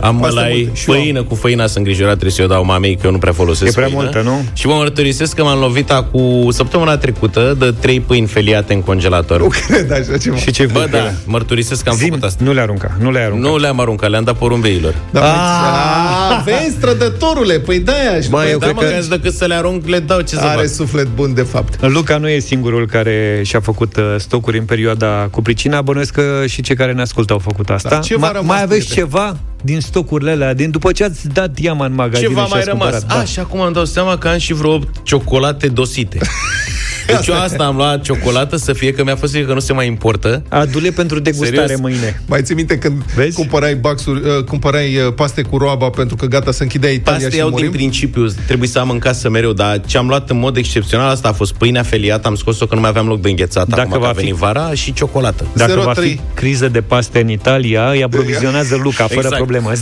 am mălai, făină cu făina sunt îngrijorat, trebuie să o dau mamei, că eu nu prea folosesc E prea făină. multă, nu? Și mă mărturisesc că m-am lovit cu săptămâna trecută de trei pâini feliate în congelator. Nu cred așa ceva. Și ce Bă, da, mărturisesc că am Zim, făcut asta. Nu le arunca, nu le arunca. Nu le-am aruncat, le-am dat porumbeilor. Da, ah, vezi, trădătorule, păi de-aia. Bă, eu da, cred mă, că... decât să le arunc, le dau ce să Are fac. suflet bun, de fapt. Luca nu e singurul care și-a făcut uh, stocuri în perioada cu pricina. Bănuiesc că și cei care ne ascultă au făcut asta. Da, Ma- mai aveți ceva din stocurile alea, din după ce ați dat diama în magazin Ceva mai rămas. Da. A, și acum îmi dau seama că am și vreo ciocolate dosite. [LAUGHS] Deci eu asta am luat ciocolată să fie că mi-a fost frică că nu se mai importă. Adule pentru degustare Serios? mâine. Mai ții minte când Vezi? cumpărai baxuri, uh, cumpărai uh, paste cu roaba pentru că gata să închidea Italia Paste și iau din murim? principiu, trebuie să am în casă mereu, dar ce am luat în mod excepțional, asta a fost pâinea feliată, am scos-o că nu mai aveam loc de înghețat, Dacă acum că va a fi- venit vara și ciocolată. Dacă va 03. fi criză de paste în Italia, îi aprovizionează Luca, fără Exact. Problemă.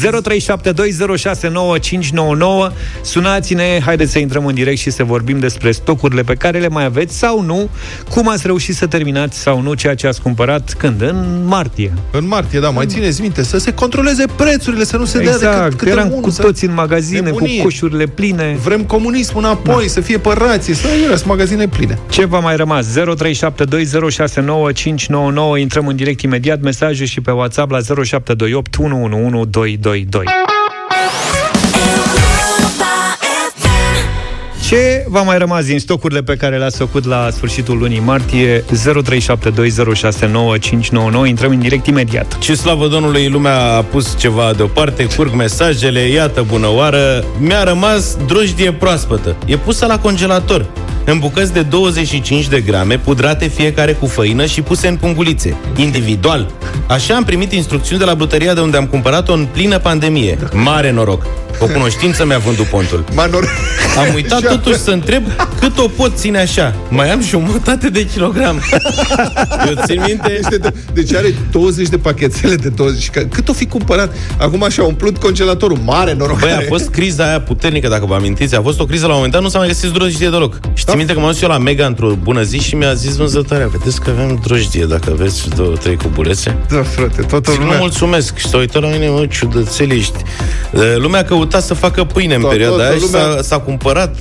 0372069599. Sunați-ne, haideți să intrăm în direct și să vorbim despre stocurile pe care le mai aveți sau nu, cum ați reușit să terminați sau nu ceea ce ați cumpărat când? În martie. În martie, da, mai țineți minte, să se controleze prețurile, să nu se dea Exact, decât câte eram unul, cu să- toți în magazine, Nebunie. cu coșurile pline. Vrem comunism înapoi, da. să fie pe rație, să iurea, sunt magazine pline. Ce v-a mai rămas? 0372069599. Intrăm în direct imediat. Mesaje și pe WhatsApp la 0728 111222. Ce v-a mai rămas din stocurile pe care le-ați făcut la sfârșitul lunii martie? 0372069599. Intrăm în direct imediat. Ce slavă Domnului, lumea a pus ceva deoparte, curg mesajele, iată bună oară, mi-a rămas drojdie proaspătă. E pusă la congelator, în bucăți de 25 de grame, pudrate fiecare cu făină și puse în pungulițe, individual. Așa am primit instrucțiuni de la brutăria de unde am cumpărat-o în plină pandemie. Mare noroc! O cunoștință mi-a vândut pontul. [LAUGHS] Manor... Am uitat totuși să întreb cât o pot ține așa. Mai am jumătate de kilogram. [LAUGHS] Eu țin minte... Este de, deci are 20 de pachetele de 20. Că- Cât o fi cumpărat? Acum și-a umplut congelatorul. Mare noroc. Băi, a are. fost criza aia puternică, dacă vă amintiți. A fost o criză la un moment dat, nu s-a mai găsit drojdie deloc. Și țin minte că m-am dus eu la Mega într-o bună zi și mi-a zis vânzătoarea, vedeți că avem drojdie, dacă aveți două, trei cubulețe. Da, frate, toată Zic, nu lumea. mulțumesc. Și s-a uitat la mine, mă, ciudățel ești. Lumea căuta să facă pâine în Toată perioada aia și lumea- s-a, s-a cumpărat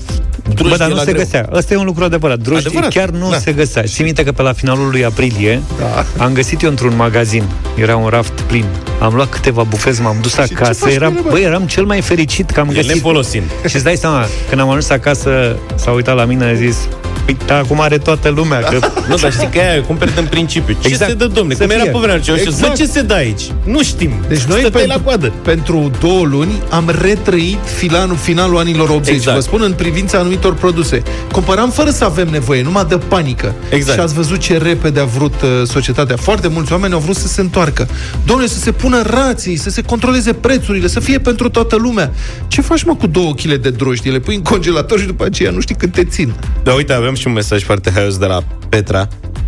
drojdie Bă, dar nu la se greu. găsea. Ăsta e un lucru adevărat. Drojdie Adevărat, chiar nu da. se găsea. Țin minte că pe la finalul lui aprilie Da. am găsit eu într-un magazin. Era un raft plin. Am luat câteva bucăți, m-am dus ce acasă. faci cu Eram, ele, bă? băi, eram cel mai fericit că am El găsit. nefolosind. Și îți dai seama, când am ajuns acasă, s-a uitat la mine, a zis, crise. Păi, da, acum are toată lumea, că [LAUGHS] Nu, dar știi că aia cumperi în principiu. Ce Exact. se dă, domne? Să Cum era fie. pe vremea aceea? Exact. Exact. ce se dă aici? Nu știm. Deci noi Stăteai pentru, la coadă. pentru două luni am retrăit finalul, finalul anilor 80. Exact. Vă spun în privința anumitor produse. Cumpăram fără să avem nevoie, numai de panică. Exact. Și ați văzut ce repede a vrut uh, societatea. Foarte mulți oameni au vrut să se întoarcă. Domnule, să se pună rații, să se controleze prețurile, să fie pentru toată lumea. Ce faci, mă, cu două kg de drojdie? Le pui în congelator și după aceea nu știi cât te țin. Da, uite, avem și un mesaj foarte haios de la Petra,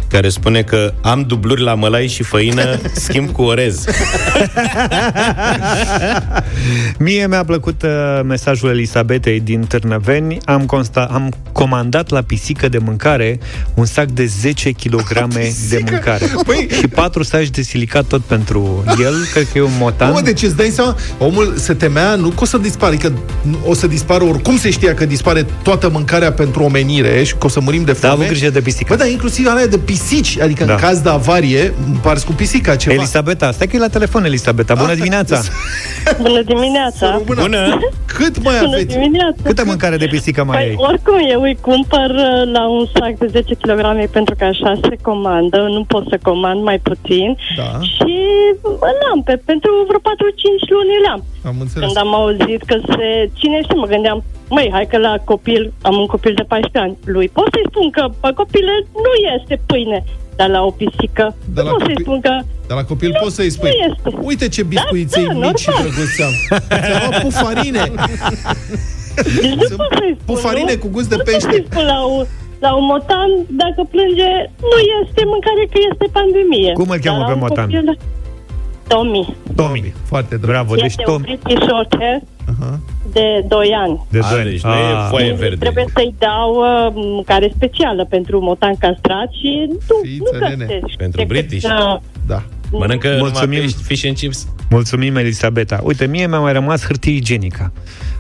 care spune că am dubluri la mălai și făină, [LAUGHS] schimb cu orez. [LAUGHS] Mie mi-a plăcut uh, mesajul Elisabetei din Târnăveni. Am, consta- am comandat la pisică de mâncare un sac de 10 kg de mâncare. Păi- Și patru saci de silicat tot pentru el. Cred că e un motan. Mă, deci îți dai seama, omul se temea nu că o să dispară, că o să dispară oricum se știa că dispare toată mâncarea pentru omenire și că o să murim de Da, foame. avut grijă de pisică. Bă, dar inclusiv alea de pisici, adică Da. în caz de avarie, împarți cu pisica ceva. Elisabeta, stai că e la telefon, Elisabeta. Bună Ah, dimineața! [LAUGHS] Bună dimineața! Bună. Bună! Cât mai Bună aveți? dimineața! Câtă mâncare de pisică mai Păi, ai? oricum, eu îi cumpăr uh, la un sac de 10 kg pentru că așa se comandă, nu pot să comand mai puțin Da. și l-am, pe, pentru vreo 4-5 luni l-am. Am înțeles. Când am auzit că se ține și mă gândeam, măi, hai că la copil, am un copil de 14 ani, lui pot să-i spun că pe copile nu este pâine, dar la o pisică De nu la pot să-i copil- spun că Dar la copil Nu, poți să-i spui, nu este. uite ce biscuiței Da, da, mici și normal. drăguți am. Ți-am luat [LAUGHS] pufarine. deci nu pot să-i spun, Pufarine nu? cu gust de nu pește. pot să-i spun la un, la un motan, dacă plânge, nu este mâncare că este pandemie. Cum îl cheamă Dar la pe un motan? copil- Tommy. Tomi. Foarte drăguț. Bravo, deci este Tom un British short hair Aha. de 2 ani. de A, doi ani. deci nu e Ah. foaie verde. Trebuie să-i dau uh, mâncare specială pentru motan castrat și nu, Fiță, nu nene. găsești. Pentru decât British. să- Da. Mănâncă Mulțumim. numai pești, fish and chips. Mulțumim, Elisabeta. Uite, mie mi-a mai rămas hârtie igienică.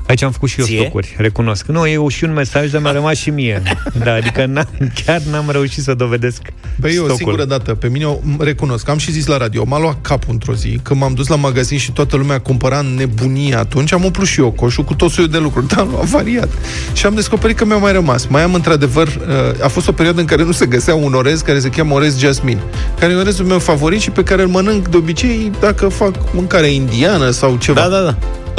Aici am făcut și eu Ție? stocuri, recunosc. Nu, e și un mesaj, dar mi-a rămas și mie. Da, adică n-am, chiar n-am reușit să dovedesc Păi eu o stocul. singură dată, pe mine o m- recunosc, am și zis la radio, m-a luat capul într-o zi, când m-am dus la magazin și toată lumea cumpăra în nebunie atunci, am umplut și eu coșul cu tot soiul de lucruri, dar nu am variat. Și am descoperit că mi-a mai rămas. Mai am într-adevăr, uh, a fost o perioadă în care nu se găsea un orez care se cheamă orez jasmin, care e orezul meu favorit și pe care îl mănânc de obicei dacă fac mâncare indiană sau ceva. Da, da, da.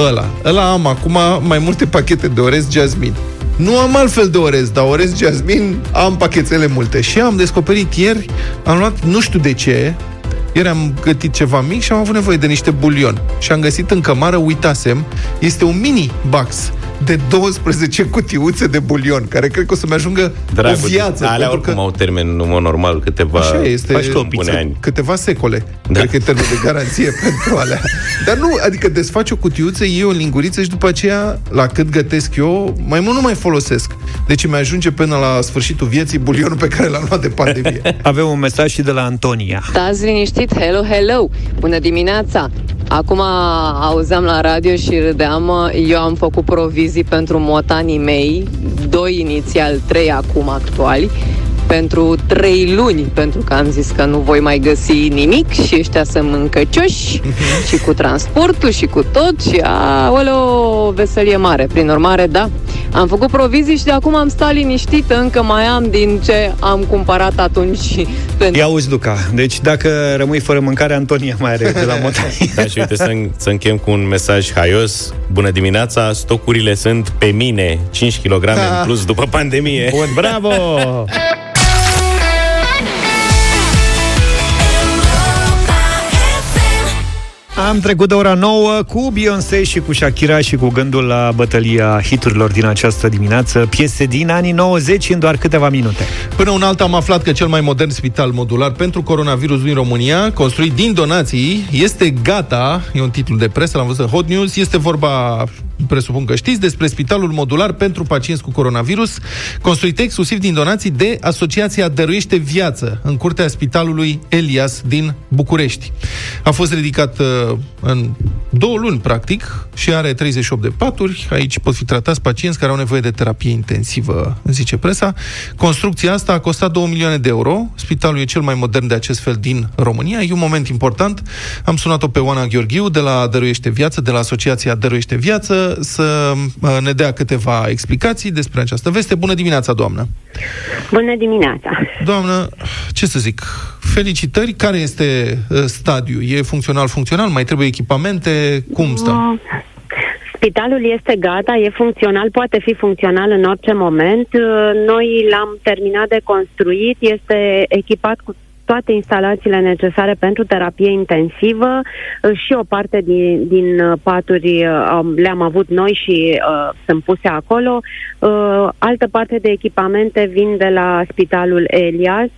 Ăla. Ăla am acum mai multe pachete de orez jasmin. Nu am altfel de orez, dar orez jasmin am pachetele multe. Și am descoperit ieri, am luat, nu știu de ce, ieri am gătit ceva mic și am avut nevoie de niște bulion. Și am găsit în cămară, uitasem, este un mini box de 12 cutiuțe de bulion, care cred că o să-mi ajungă Dragul, o viață. Alea pentru oricum că... au termen în mod normal câteva Așa este, faci tu o bune pizza. ani. câteva secole. Da. Da. Cred că e termen de garanție [LAUGHS] pentru alea. Dar nu, adică desfaci o cutiuță, iei o linguriță și după aceea, la cât gătesc eu, mai mult nu mai folosesc. Deci mi ajunge până la sfârșitul vieții bulionul pe care l-am luat de pandemie. [LAUGHS] Avem un mesaj și de la Antonia. Stați liniștit, hello, hello! Bună dimineața! Acum auzeam la radio și râdeam, eu am făcut provizii pentru motanii mei, doi inițial, trei acum actuali, pentru trei luni, pentru că am zis că nu voi mai găsi nimic și ăștia sunt mâncăcioși și cu transportul și cu tot și aoleo, veselie mare. Prin urmare, da, am făcut provizii și de acum am stat liniștită, încă mai am din ce am cumpărat atunci pentru Ia uzi, Luca. Deci dacă rămâi fără mâncare, Antonia mai are de la [LAUGHS] motai. Da, și uite, să, să închem cu un mesaj haios. Bună dimineața, stocurile sunt pe mine, 5 kg Da. în plus după pandemie. Bun, bravo! [LAUGHS] Am trecut de ora 9 cu Beyoncé și cu Shakira și cu gândul la bătălia hiturilor din această dimineață, piese din anii 90 în doar câteva minute. Până un alt am aflat că cel mai modern spital modular pentru coronavirus din România, construit din donații, este gata, e un titlu de presă, l-am văzut în Hot News, este vorba presupun că știți, despre spitalul modular pentru pacienți cu coronavirus, construit exclusiv din donații de Asociația Dăruiește Viață, în curtea spitalului Elias din București. A fost ridicat uh, în două luni, practic, și are 38 de paturi. Aici pot fi tratați pacienți care au nevoie de terapie intensivă, zice presa. Construcția asta a costat 2 milioane de euro. Spitalul e cel mai modern de acest fel din România. E un moment important. Am sunat-o pe Oana Gheorghiu de la Dăruiește Viață, de la Asociația Dăruiește Viață, să uh, ne dea câteva explicații despre această veste. Bună dimineața, doamnă! Bună dimineața! Doamnă, ce să zic, felicitări. Care este uh, stadiul? E funcțional-funcțional? Mai trebuie echipamente? Cum stăm? Mm, Spitalul este gata, e funcțional, poate fi funcțional în orice moment. Uh, Noi l-am terminat de construit, este echipat cu toate instalațiile necesare pentru terapie intensivă uh, și o parte din, din uh, paturi uh, am- le-am avut noi și uh, sunt puse acolo. Uh, altă parte de echipamente vin de la Spitalul Elias,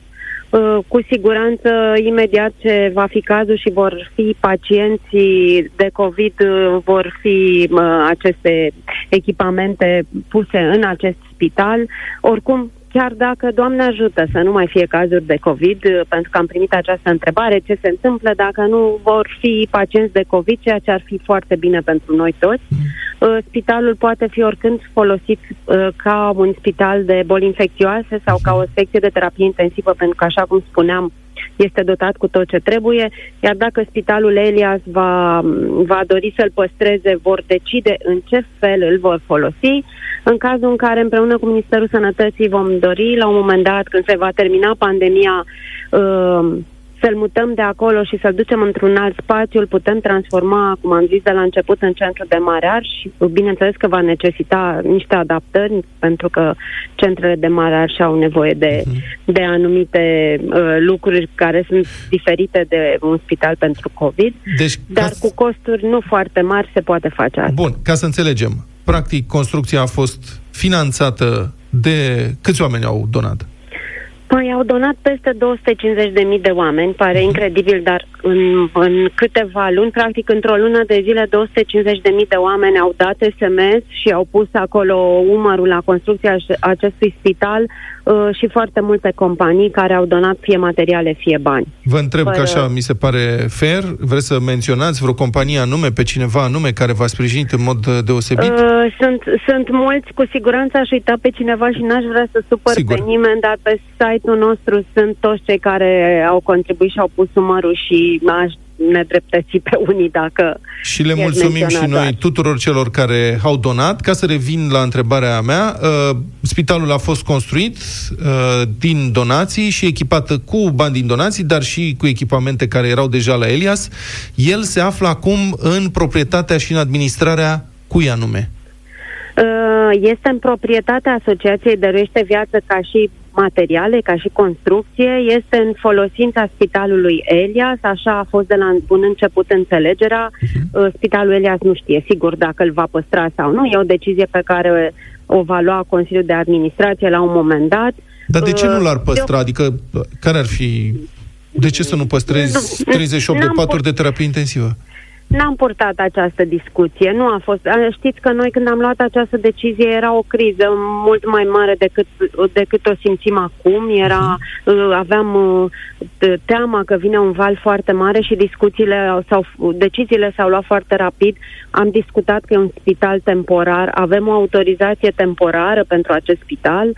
Uh, cu siguranță, imediat ce va fi cazul și vor fi pacienții de COVID, uh, vor fi uh, aceste echipamente puse în acest spital. Oricum, chiar dacă, Doamne ajută, să nu mai fie cazuri de COVID, uh, pentru că am primit această întrebare, ce se întâmplă dacă nu vor fi pacienți de COVID, ceea ce ar fi foarte bine pentru noi toți. Uh, Spitalul poate fi oricând folosit uh, ca un spital de boli infecțioase sau ca o secție de terapie intensivă, pentru că, așa cum spuneam, este dotat cu tot ce trebuie, iar dacă spitalul Elias va, va dori să-l păstreze, vor decide în ce fel îl vor folosi. În cazul în care împreună cu Ministerul Sănătății vom dori, la un moment dat, când se va termina pandemia, uh, să-l mutăm de acolo și să-l ducem într-un alt spațiu, îl putem transforma, cum am zis de la început, în centru de mare arș și bineînțeles că va necesita niște adaptări, pentru că centrele de mare arș și au nevoie de, de anumite uh, lucruri care sunt diferite de un spital pentru COVID, Deci, dar ca cu costuri nu foarte mari se poate face asta. Bun, ca să înțelegem. Practic, construcția a fost finanțată de... Câți oameni au donat? Păi au donat peste 250.000 de oameni, pare incredibil, dar în, în câteva luni, practic într-o lună de zile, 250.000 de oameni au dat SMS și au pus acolo umărul la construcția aș- acestui spital uh, și foarte multe companii care au donat fie materiale, fie bani. Vă întreb Fără- că așa mi se pare fair. Vreți să menționați vreo companie anume, pe cineva anume care v-a sprijinit în mod uh, deosebit? Uh, sunt, sunt mulți, cu siguranță aș uita pe cineva și n-aș vrea să supăr Sigur. pe nimeni, dar pe site-ul nostru sunt toți cei care au contribuit și au pus umărul și aș nedreptăți pe unii dacă Și le i-aș mulțumim menționa și noi doar. tuturor celor care au donat. Ca să revin la întrebarea mea, uh, spitalul a fost construit uh, din donații și echipat cu bani din donații, dar și cu echipamente care erau deja la Elias. El se află acum în proprietatea și în administrarea cui anume? Uh, Este în proprietatea Asociației Dăruiește Viață ca și materiale, ca și construcție, este în folosința Spitalului Elias, așa a fost de la bun început înțelegerea. Uh, Spitalul Elias nu știe sigur dacă îl va păstra sau nu, e o decizie pe care o va lua Consiliul de Administrație la un moment dat. Dar de ce nu l-ar Uh, păstra? Adică, care ar fi... De ce să nu păstrezi 38 de N-am paturi de terapie intensivă? N-am purtat această discuție. Nu a fost. a, Știți că noi când am luat această decizie era o criză mult mai mare decât, decât o simțim acum. Era, uh, aveam uh, t- teama că vine un val foarte mare și discuțiile au- sau deciziile s-au luat foarte rapid. Am discutat că e un spital temporar, avem o autorizație temporară pentru acest spital.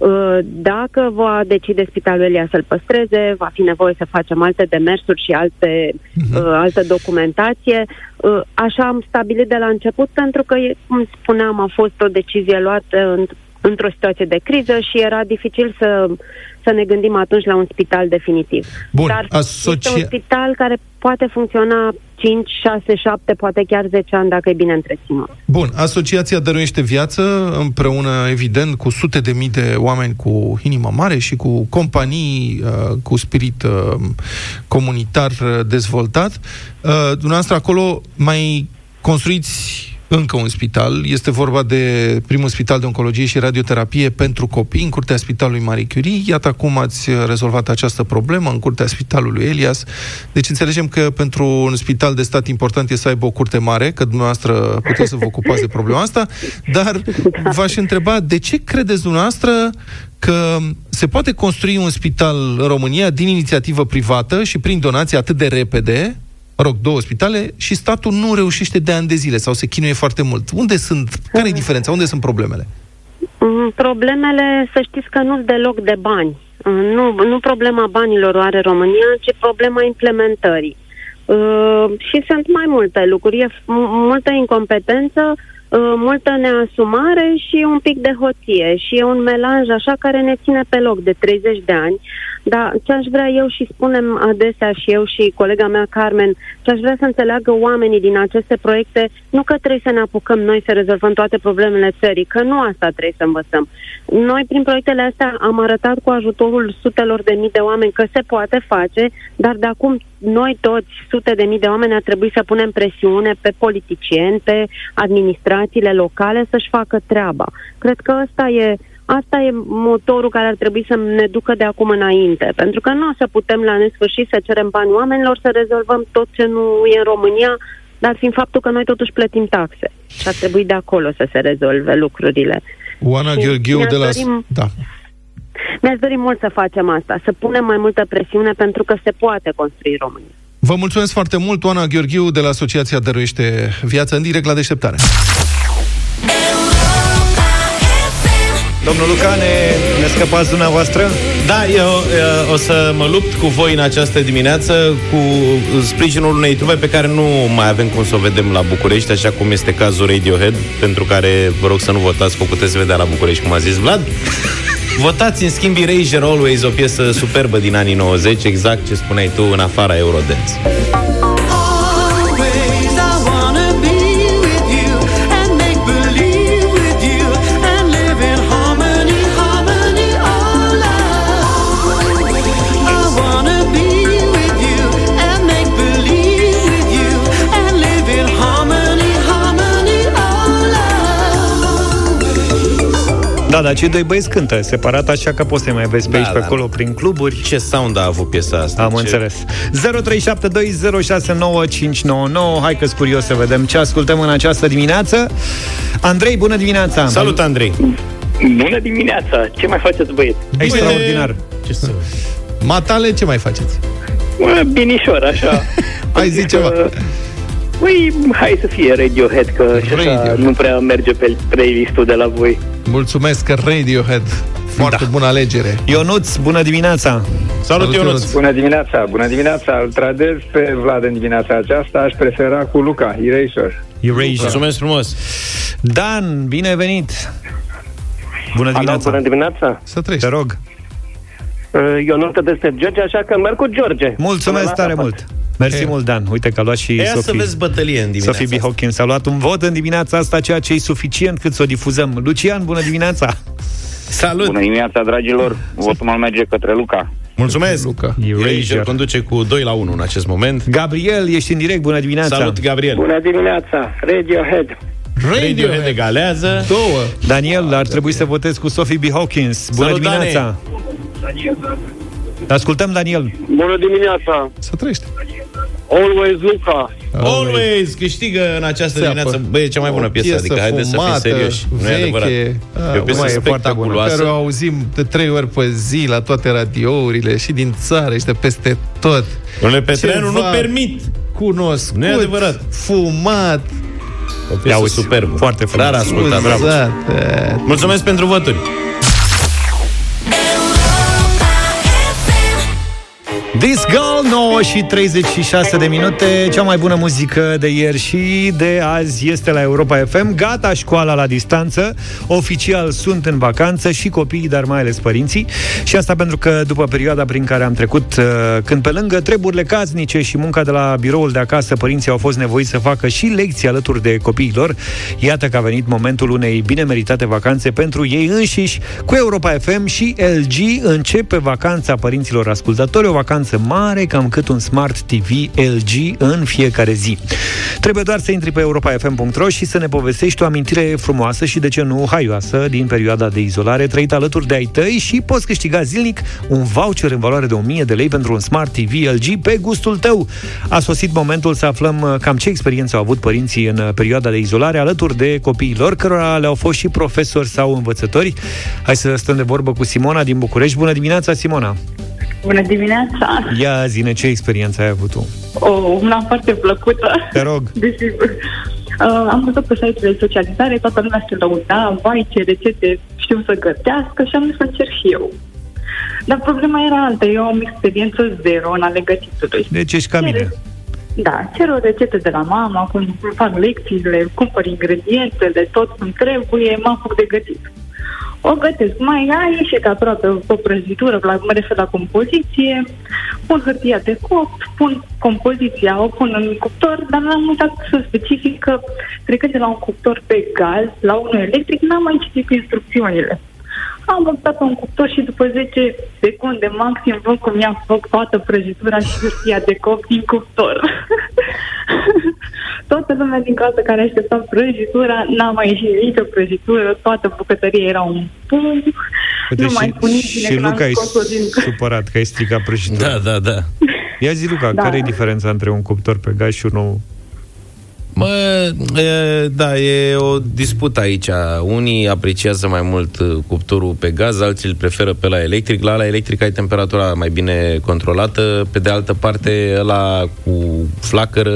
Uh, Dacă va decide Spitalul Elia să-l păstreze, va fi nevoie să facem alte demersuri și alte, uh, altă documentație. Uh, Așa am stabilit de la început, pentru că, e- cum spuneam, a fost o decizie luată în, într-o situație de criză și era dificil să, să ne gândim atunci la un spital definitiv. Bun, Dar asocia- este un spital care poate funcționa 5, 6, 7, poate chiar 10 ani dacă e bine întreținut. Bun, Asociația Dăruiește Viață, împreună, evident, cu sute de mii de oameni cu inimă mare și cu companii uh, cu spirit uh, comunitar uh, dezvoltat. Uh, dumneavoastră acolo mai construiți încă un spital. Este vorba de primul spital de oncologie și radioterapie pentru copii în curtea Spitalului Marie Curie. Iată acum ați rezolvat această problemă în curtea Spitalului Elias. Deci înțelegem că pentru un spital de stat important e să aibă o curte mare, că dumneavoastră puteți să vă ocupați de problema asta, dar v-aș întreba de ce credeți dumneavoastră că se poate construi un spital în România din inițiativă privată și prin donații atât de repede, mă rog, două spitale, și statul nu reușește de ani de zile sau se chinuie foarte mult. Unde sunt, care e diferența? Unde sunt problemele? Mm, Problemele, să știți că nu sunt deloc de bani. Mm, Nu, nu problema banilor o are România, ci problema implementării. Uh, și sunt mai multe lucruri. E f- m- multă incompetență, uh, multă neasumare și un pic de hoție. Și e un melanj așa care ne ține pe loc de 30 de ani. Dar ce aș vrea eu și spunem adesea și eu și colega mea Carmen, ce aș vrea să înțeleagă oamenii din aceste proiecte, nu că trebuie să ne apucăm noi să rezolvăm toate problemele țării, că nu asta trebuie să învățăm. Noi prin proiectele astea am arătat cu ajutorul sutelor de mii de oameni că se poate face, dar de acum noi toți, sute de mii de oameni, ar trebui să punem presiune pe politicieni, pe administrațiile locale să-și facă treaba. Cred că ăsta e Asta e motorul care ar trebui să ne ducă de acum înainte, pentru că nu o să putem la nesfârșit să cerem bani oamenilor să rezolvăm tot ce nu e în România, dar fiind faptul că noi totuși plătim taxe și ar trebui de acolo să se rezolve lucrurile. Oana Și Gheorghiu mi-aș de la... dorim- Da. Mi-aș dori mult să facem asta, să punem mai multă presiune pentru că se poate construi România. Vă mulțumesc foarte mult, Oana Gheorghiu de la Asociația Dăruiește Viață în direct la deșteptare. Domnul Luca, ne, ne scăpați dumneavoastră? Da, eu, eu o să mă lupt cu voi în această dimineață cu sprijinul unei trupe pe care nu mai avem cum să o vedem la București, așa cum este cazul Radiohead, pentru care vă rog să nu votați, că o puteți vedea la București, cum a zis Vlad. [LAUGHS] Votați, în schimb, Erasure Always, o piesă superbă din anii 90, exact ce spuneai tu, în afara Eurodance. Da, dar cei doi băieți cântă separat, așa că poți să mai vezi pe Da, aici, pe da. acolo, prin cluburi. Ce sound a avut piesa asta? Am ce... înțeles. 0372069599. Hai că sunt curios să vedem ce ascultăm în această dimineață. Andrei, bună dimineața! Salut, Andrei! Bună dimineața! Ce mai faceți, băieți? Extraordinar. Ce să... Matale, ce mai faceți? Bă, Binișor, așa. [LAUGHS] Hai zi ceva. Păi, hai să fie Radiohead, că și așa Radiohead. nu prea merge pe playlistul de la voi. Mulțumesc, Radiohead. Foarte bună alegere. Ionuț, bună dimineața! Salut, Ionuț! Bună dimineața, bună dimineața. Îl tradez pe Vlad în dimineața aceasta. Aș prefera cu Luca, Erasure. Erasure. Mulțumesc frumos! Dan, bine venit! Bună dimineața! bună dimineața! Să trăiești. Te rog. Eu nu te despre George, așa că merg cu George. Mulțumesc Până la tare capăt. mult! Mersi mult, Dan. Uite că a luat și Ia să Sophie. vezi bătălie în dimineața Sophie B. Hawkins a luat un vot în dimineața asta, ceea ce e suficient cât să o difuzăm. Lucian, bună dimineața! Salut! Bună dimineața, dragilor! Votul meu merge către Luca. Mulțumesc! Luca. Erasure conduce cu 2 la 1 în acest moment. Gabriel, ești în direct, bună dimineața! Salut, Gabriel! Bună dimineața, Radiohead. Radiohead egalează. Două. Daniel, ar trebui să votezi cu Sophie B. Hawkins. Bună Salut, dimineața! Ascultăm, Daniel. Bună dimineața! Să trăiești. Always Luca! Always câștigă în această Seapă. dimineață. Băi, e cea mai bună O piesă, piesă adică haideți să fim fumată, serioși. Nu e veche. adevărat. Ah, E o piesă mai e foarte bună, spectaculoasă. Care o auzim de trei ori pe zi la toate radiourile și din țară și de peste tot. Domnule Petreanu, Ceva nu permit. Cunoscut, Nu e adevărat. fumat, O piesă auzi, superbă. foarte frumos. Rar ascultat. Bravo. uzat. Mulțumesc pentru voturi. This Girl, 9 și 36 de minute. Cea mai bună muzică de ieri și de azi este la Europa FM Gata școala la distanță. Oficial sunt în vacanță și copiii, dar mai ales părinții. Și asta pentru că după perioada prin care am trecut uh, Când pe lângă treburile casnice și munca de la biroul de acasă Părinții au fost nevoiți să facă și lecții alături de copiilor Iată că a venit momentul unei bine meritate vacanțe pentru ei înșiși Cu Europa FM și LG începe vacanța părinților ascultători O vacanță mare, cam cât un Smart TV LG în fiecare zi. Trebuie doar să intri pe europafm.ro și să ne povestești o amintire frumoasă și, de ce nu, haioasă din perioada de izolare trăită alături de ai tăi și poți câștiga zilnic un voucher în valoare de 1000 de lei pentru un Smart TV LG pe gustul tău. A sosit momentul să aflăm uh, cam ce experiență au avut părinții în uh, perioada de izolare alături de copiii lor, cărora le-au fost și profesori sau învățători. Hai să stăm de vorbă cu Simona din București. Bună dimineața, Simona! Bună dimineața! Ia zine, ce experiență ai avut tu? O, una foarte plăcută. Te rog. Desigur. Uh, am văzut pe site-urile de socializare, toată lumea se lăuda, vai ce rețete știu să gătească și am zis să încerc și eu. Dar problema era alta, eu am experiență zero în ale gătitului. Deci ești ca mine. Da, cer o rețetă de la mama, cum fac lecțiile, cumpăr ingredientele, tot cum trebuie, mă apuc de gătit. O gătesc. Mai a ieșit aproape o prăjitură, la, mă refer la compoziție, pun hârtia de copt, pun compoziția, o pun în cuptor, dar n-am uitat să specific că trecând de la un cuptor pe gaz la unul electric, n-am mai citit instrucțiunile. Am optat pe un cuptor și după 10 secunde maxim văd cum i-am făcut toată prăjitura și hârtia de copt din cuptor. [LAUGHS] Toată lumea din casă care aștepta prăjitura, n-a mai ieșit nicio prăjitură, toată bucătăria era un pum, Uite, nu mai și, spune și cine că n-am Luca e scos-o din... supărat că ai stricat prăjitura. Da, da, da. Ia zi, Luca, Da. care e diferența între un cuptor pe gaz și unul... Mă, e, da, e o dispută aici. Unii apreciază mai mult uh, cuptorul pe gaz, alții îl preferă pe la electric. La la electric ai temperatura mai bine controlată. Pe de altă parte, la cu flacără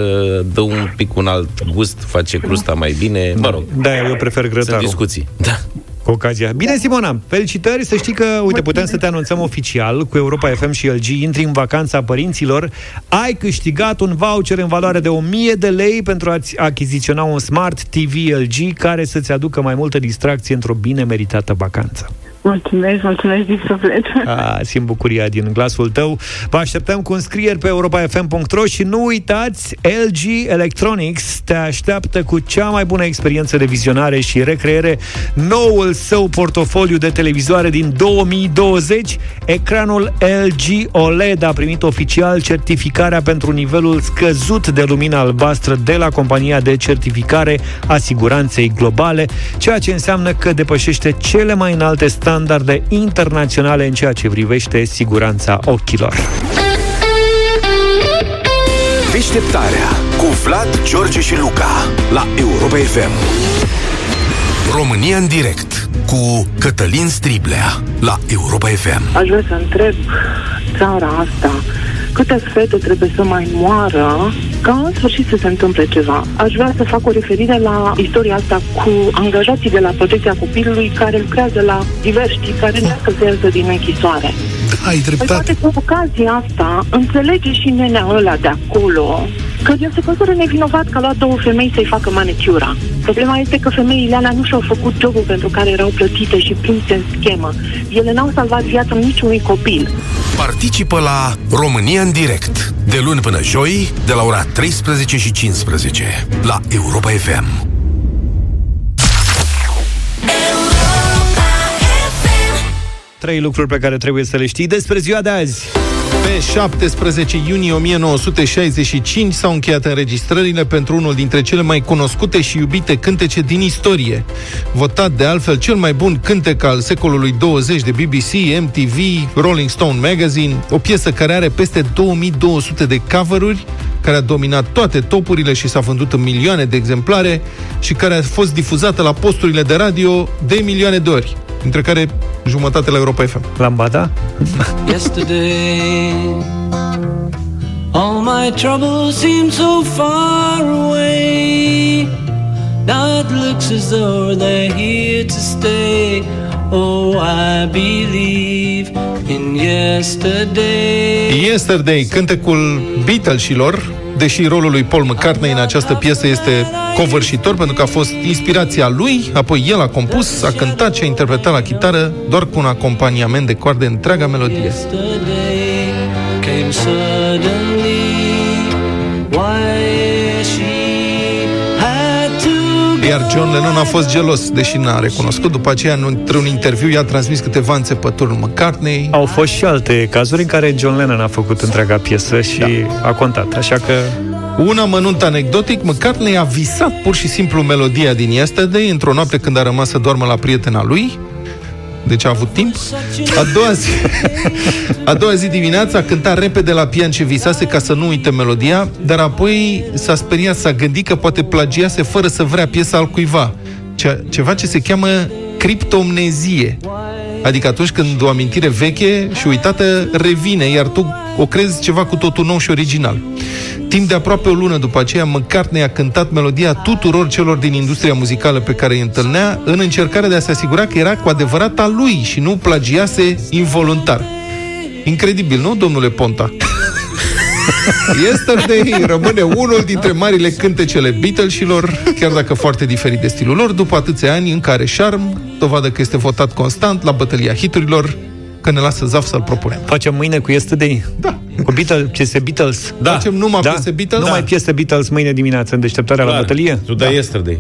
dă un pic un alt gust, face crusta mai bine. Mă rog, Da, eu prefer grătarul. sunt discuții. Da. Cu ocazia. Bine, Simona, felicitări, să știi că, uite, putem să te anunțăm oficial cu Europa FM și LG, intri în vacanța părinților, ai câștigat un voucher în valoare de 1000 de lei pentru a-ți achiziționa un Smart TV LG care să-ți aducă mai multă distracție într-o bine meritată vacanță. Mulțumesc, mulțumesc din suflet. [LAUGHS] A, simt bucuria din glasul tău. Vă așteptăm cu înscrieri pe europafm.ro și nu uitați, LG Electronics te așteaptă cu cea mai bună experiență de vizionare și recreere, noul său portofoliu de televizoare din 2020. Ecranul LG OLED a primit oficial certificarea pentru nivelul scăzut de lumină albastră de la compania de certificare a siguranței globale, ceea ce înseamnă că depășește cele mai înalte standarde internaționale în ceea ce privește siguranța ochilor. Deșteptarea cu Vlad, George și Luca la Europa FM. România în direct cu Cătălin Striblea la Europa FM. Aș vrea să întreb țara asta câte fete trebuie să mai moară ca în sfârșit să se întâmple ceva. Aș vrea să fac o referire la istoria asta cu angajații de la protecția copilului care lucrează la diversi care încearcă să iasă din închisoare. Ai Păi poate cu ocazia asta înțelege și nenea ăla de acolo că el se consideră nevinovat că a luat două femei să-i facă manicura. Problema este că femeile alea nu și-au făcut jobul pentru care erau plătite și prinse în schemă. Ele n-au salvat viața niciunui copil. Participă la România în direct de De luni până joi, de la ora 13 și 15, la Europa FM. Trei lucruri pe care trebuie să le știi despre ziua de azi. Pe 17 iunie 1965 s-au încheiat înregistrările pentru unul dintre cele mai cunoscute și iubite cântece din istorie. Votat de altfel cel mai bun cântec al secolului 20 de BBC, MTV, Rolling Stone Magazine, o piesă care are peste 2200 de cover-uri, care a dominat toate topurile și s-a vândut în milioane de exemplare și care a fost difuzată la posturile de radio de milioane de ori, dintre care jumătate la Europa FM. Lambada? Yesterday, all my troubles seem so far away. Now it looks as though they're here to stay. Oh, I believe in yesterday. Yesterday, cântecul Beatlesilor, deși rolul lui Paul McCartney în această piesă este covârșitor, pentru că a fost inspirația lui, apoi el a compus, a cântat și a interpretat la chitară, doar cu un acompaniament de coarde întreaga melodie. Yesterday came suddenly. Why Iar John Lennon a fost gelos, deși n-a recunoscut. După aceea, într-un interviu, i-a transmis câteva înțepături lui McCartney. Au fost și alte cazuri în care John Lennon a făcut întreaga piesă și da. a contat, așa că... Un amănunt anecdotic, McCartney a visat pur și simplu melodia din Yesterday într-o noapte când a rămas să doarmă la prietena lui. Deci a avut timp. A doua zi, a doua zi dimineața a cântat repede la pian ce visase ca să nu uite melodia, dar apoi s-a speriat, s-a gândit că poate plagiase fără să vrea piesa al cuiva. Ce, ceva ce se cheamă criptomnezie. Adică atunci când o amintire veche și uitată revine, iar tu o crezi ceva cu totul nou și original. Timp de aproape o lună după aceea, McCartney a cântat melodia tuturor celor din industria muzicală pe care îi întâlnea, în încercarea de a se asigura că era cu adevărat a lui și nu plagiase involuntar. Incredibil, nu, domnule Ponta? [LAUGHS] Yesterday rămâne unul dintre marile cântecele Beatlesilor, chiar dacă foarte diferit de stilul lor, după atâția ani în care șarm, dovadă că este votat constant la bătălia hiturilor, că ne lasă zaf să-l propunem. Facem mâine cu Yesterday? Da. Cu Beatles, piese Beatles? Da. Facem numai piese Beatles? Numai Da. piese Beatles mâine dimineață în deșteptarea la Clar. bătălie? Tu dai yesterday.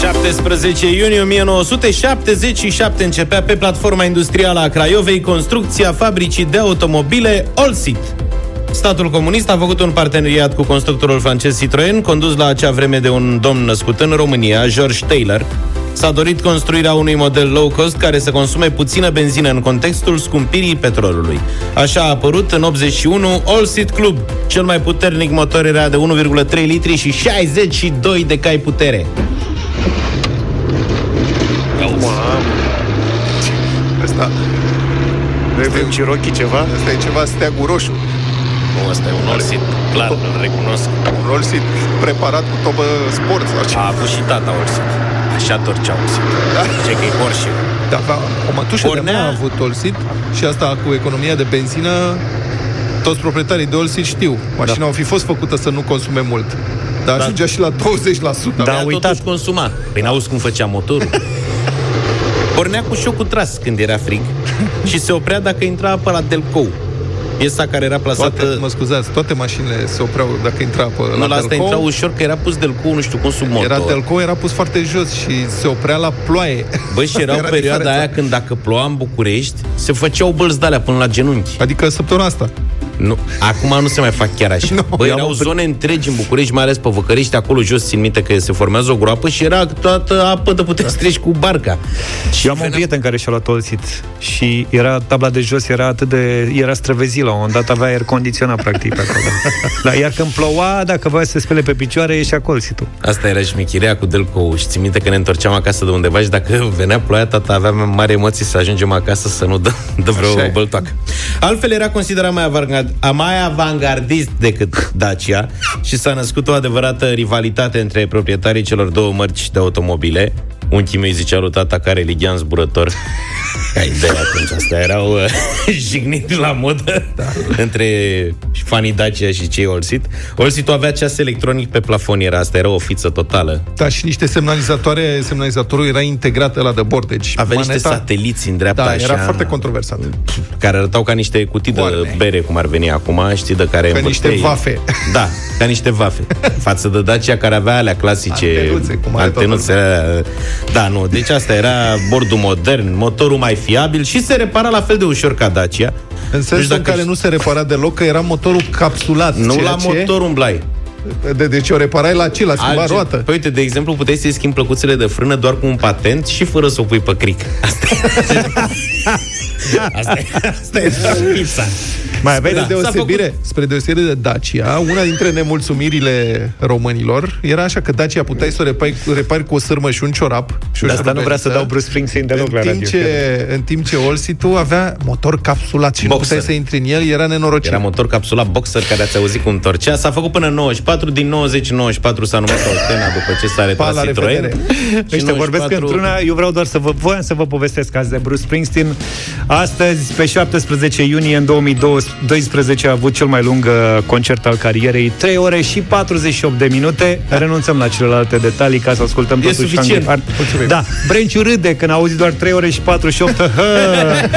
17 iunie 1977 începea pe platforma industrială a Craiovei construcția fabricii de automobile Olsit. Statul comunist a făcut un parteneriat cu constructorul francez Citroën, condus la acea vreme de un domn născut în România, George Taylor. S-a dorit construirea unui model low cost care să consume puțină benzină în contextul scumpirii petrolului. Așa a apărut în 81 All Seat Club. Cel mai puternic motor era de 1,3 litri și 62 de cai putere. Asta... Avem Cherokee ceva? Asta e ceva steagul roșu. Nu, asta e un All Seat, clar, îl recunosc. Un Rolsit preparat cu tobă sport sau ce? A avut și tata All Seat. Așa torcea All Seat. Ce că e Porsche. Da, da, o mătușă de Pornea- mea a avut Olsit și asta cu economia de benzină toți proprietarii de Olsit știu. Mașina da. au fi fost făcută să nu consume mult. Dar Da. ajungea și la 20%. Da, a totuși consuma. Păi n-auzi cum făcea motorul? [LAUGHS] Pornea cu șocul tras când era frig și se oprea dacă intra apă la Delcou. Piesa care era plasată... Toate, mă scuzați, toate mașinile se opreau dacă intra pe nu, la asta intra ușor, că era pus Delcou, nu știu cum, sub motor. Era Delco, era pus foarte jos și se oprea la ploaie. Băi, și [LAUGHS] era, Asta o perioada diferența. aia când dacă ploua în București, se făceau bălți de alea până la genunchi. Adică săptămâna asta. Nu, acum nu se mai fac chiar așa. [LAUGHS] Nu, Băi, eu erau am- zone întregi în București, mai ales pe Văcărești, acolo jos, țin minte că se formează o groapă și era toată apă de puteai să treci cu barca. Și eu am un prieten care și-a luat Olsit și era tabla de jos, era atât de... era străvezit la un moment dat, avea aer condiționat practic pe acolo. [LAUGHS] Dar iar când ploua, dacă voia să se spele pe picioare, ieșea colțitul. Asta era șmechirea cu Delco și țin minte că ne întorceam acasă de undeva și dacă [LAUGHS] venea ploaia, tata avea mari emoții să ajungem acasă să nu dă, dă vreo Așa e. băltoacă. Altfel era considerat mai, avangard, mai avangardist decât Dacia și s-a născut o adevărată rivalitate între proprietarii celor două mărci de automobile. Unchii mei zicea lui tata care ligian zburător. Ai idee atunci, astea erau uh, [LAUGHS] jigniri la modă da. între fanii Dacia și cei Olsit. Olsit avea ceas electronic pe plafon, era asta, era o fiță totală. Da, și niște semnalizatoare, semnalizatorul era integrat la de bord, deci Avea niște maneta- sateliți în dreapta Da, așa, era foarte controversat. care arătau ca niște cutii Oarne. de bere, cum ar veni acum, știi, de care Ca învârteai- niște vafe. Da, ca niște vafe. [LAUGHS] Față de Dacia care avea alea clasice. Antenuțe, cum are antenuțe, alea. Da, nu, deci asta era bordul modern, motorul mai fiabil și se repara la fel de ușor ca Dacia. În sensul în care nu se repara deloc, că era motorul capsulat. Nu ceea la ce- motor umblai. De, deci o reparai la ce? La schimba Alge- roată? Păi uite, de exemplu, puteai să-i schimbi plăcuțele de frână doar cu un patent și fără să o pui pe cric. Asta [LAUGHS] Asta e, asta e pizza. Mai Spre, aveți? deosebire, spre deosebire de Dacia, una dintre nemulțumirile românilor era așa că Dacia puteai să o repari, repari cu o sârmă și un ciorap. Și o De asta nu vrea să șurubeliță, dau Bruce Springsteen deloc la în timp, radio. ce, în timp ce Olsitul avea motor capsulat și nu Boxer. puteai să intri în el, era nenorocit. Era motor capsula boxer care ați auzit cum întorcea. S-a făcut până în 94, din 90-94 s-a numit Oltena după ce s-a Pa, retras la Citroen. revedere. Ăștia Și vorbesc 94 într-una, eu vreau doar să vă, voiam să vă povestesc azi de Bruce Springsteen. Astăzi, pe 17 iunie, în 2012, a avut cel mai lung uh, concert al carierei, 3 ore și 48 de minute. Renunțăm la celelalte detalii ca să ascultăm E totuși suficient. Ar- Da, Brenciu râde când a auzit doar 3 ore și 48. Hă,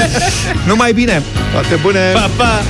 [LAUGHS] Numai bine! Toate bune! Pa, pa!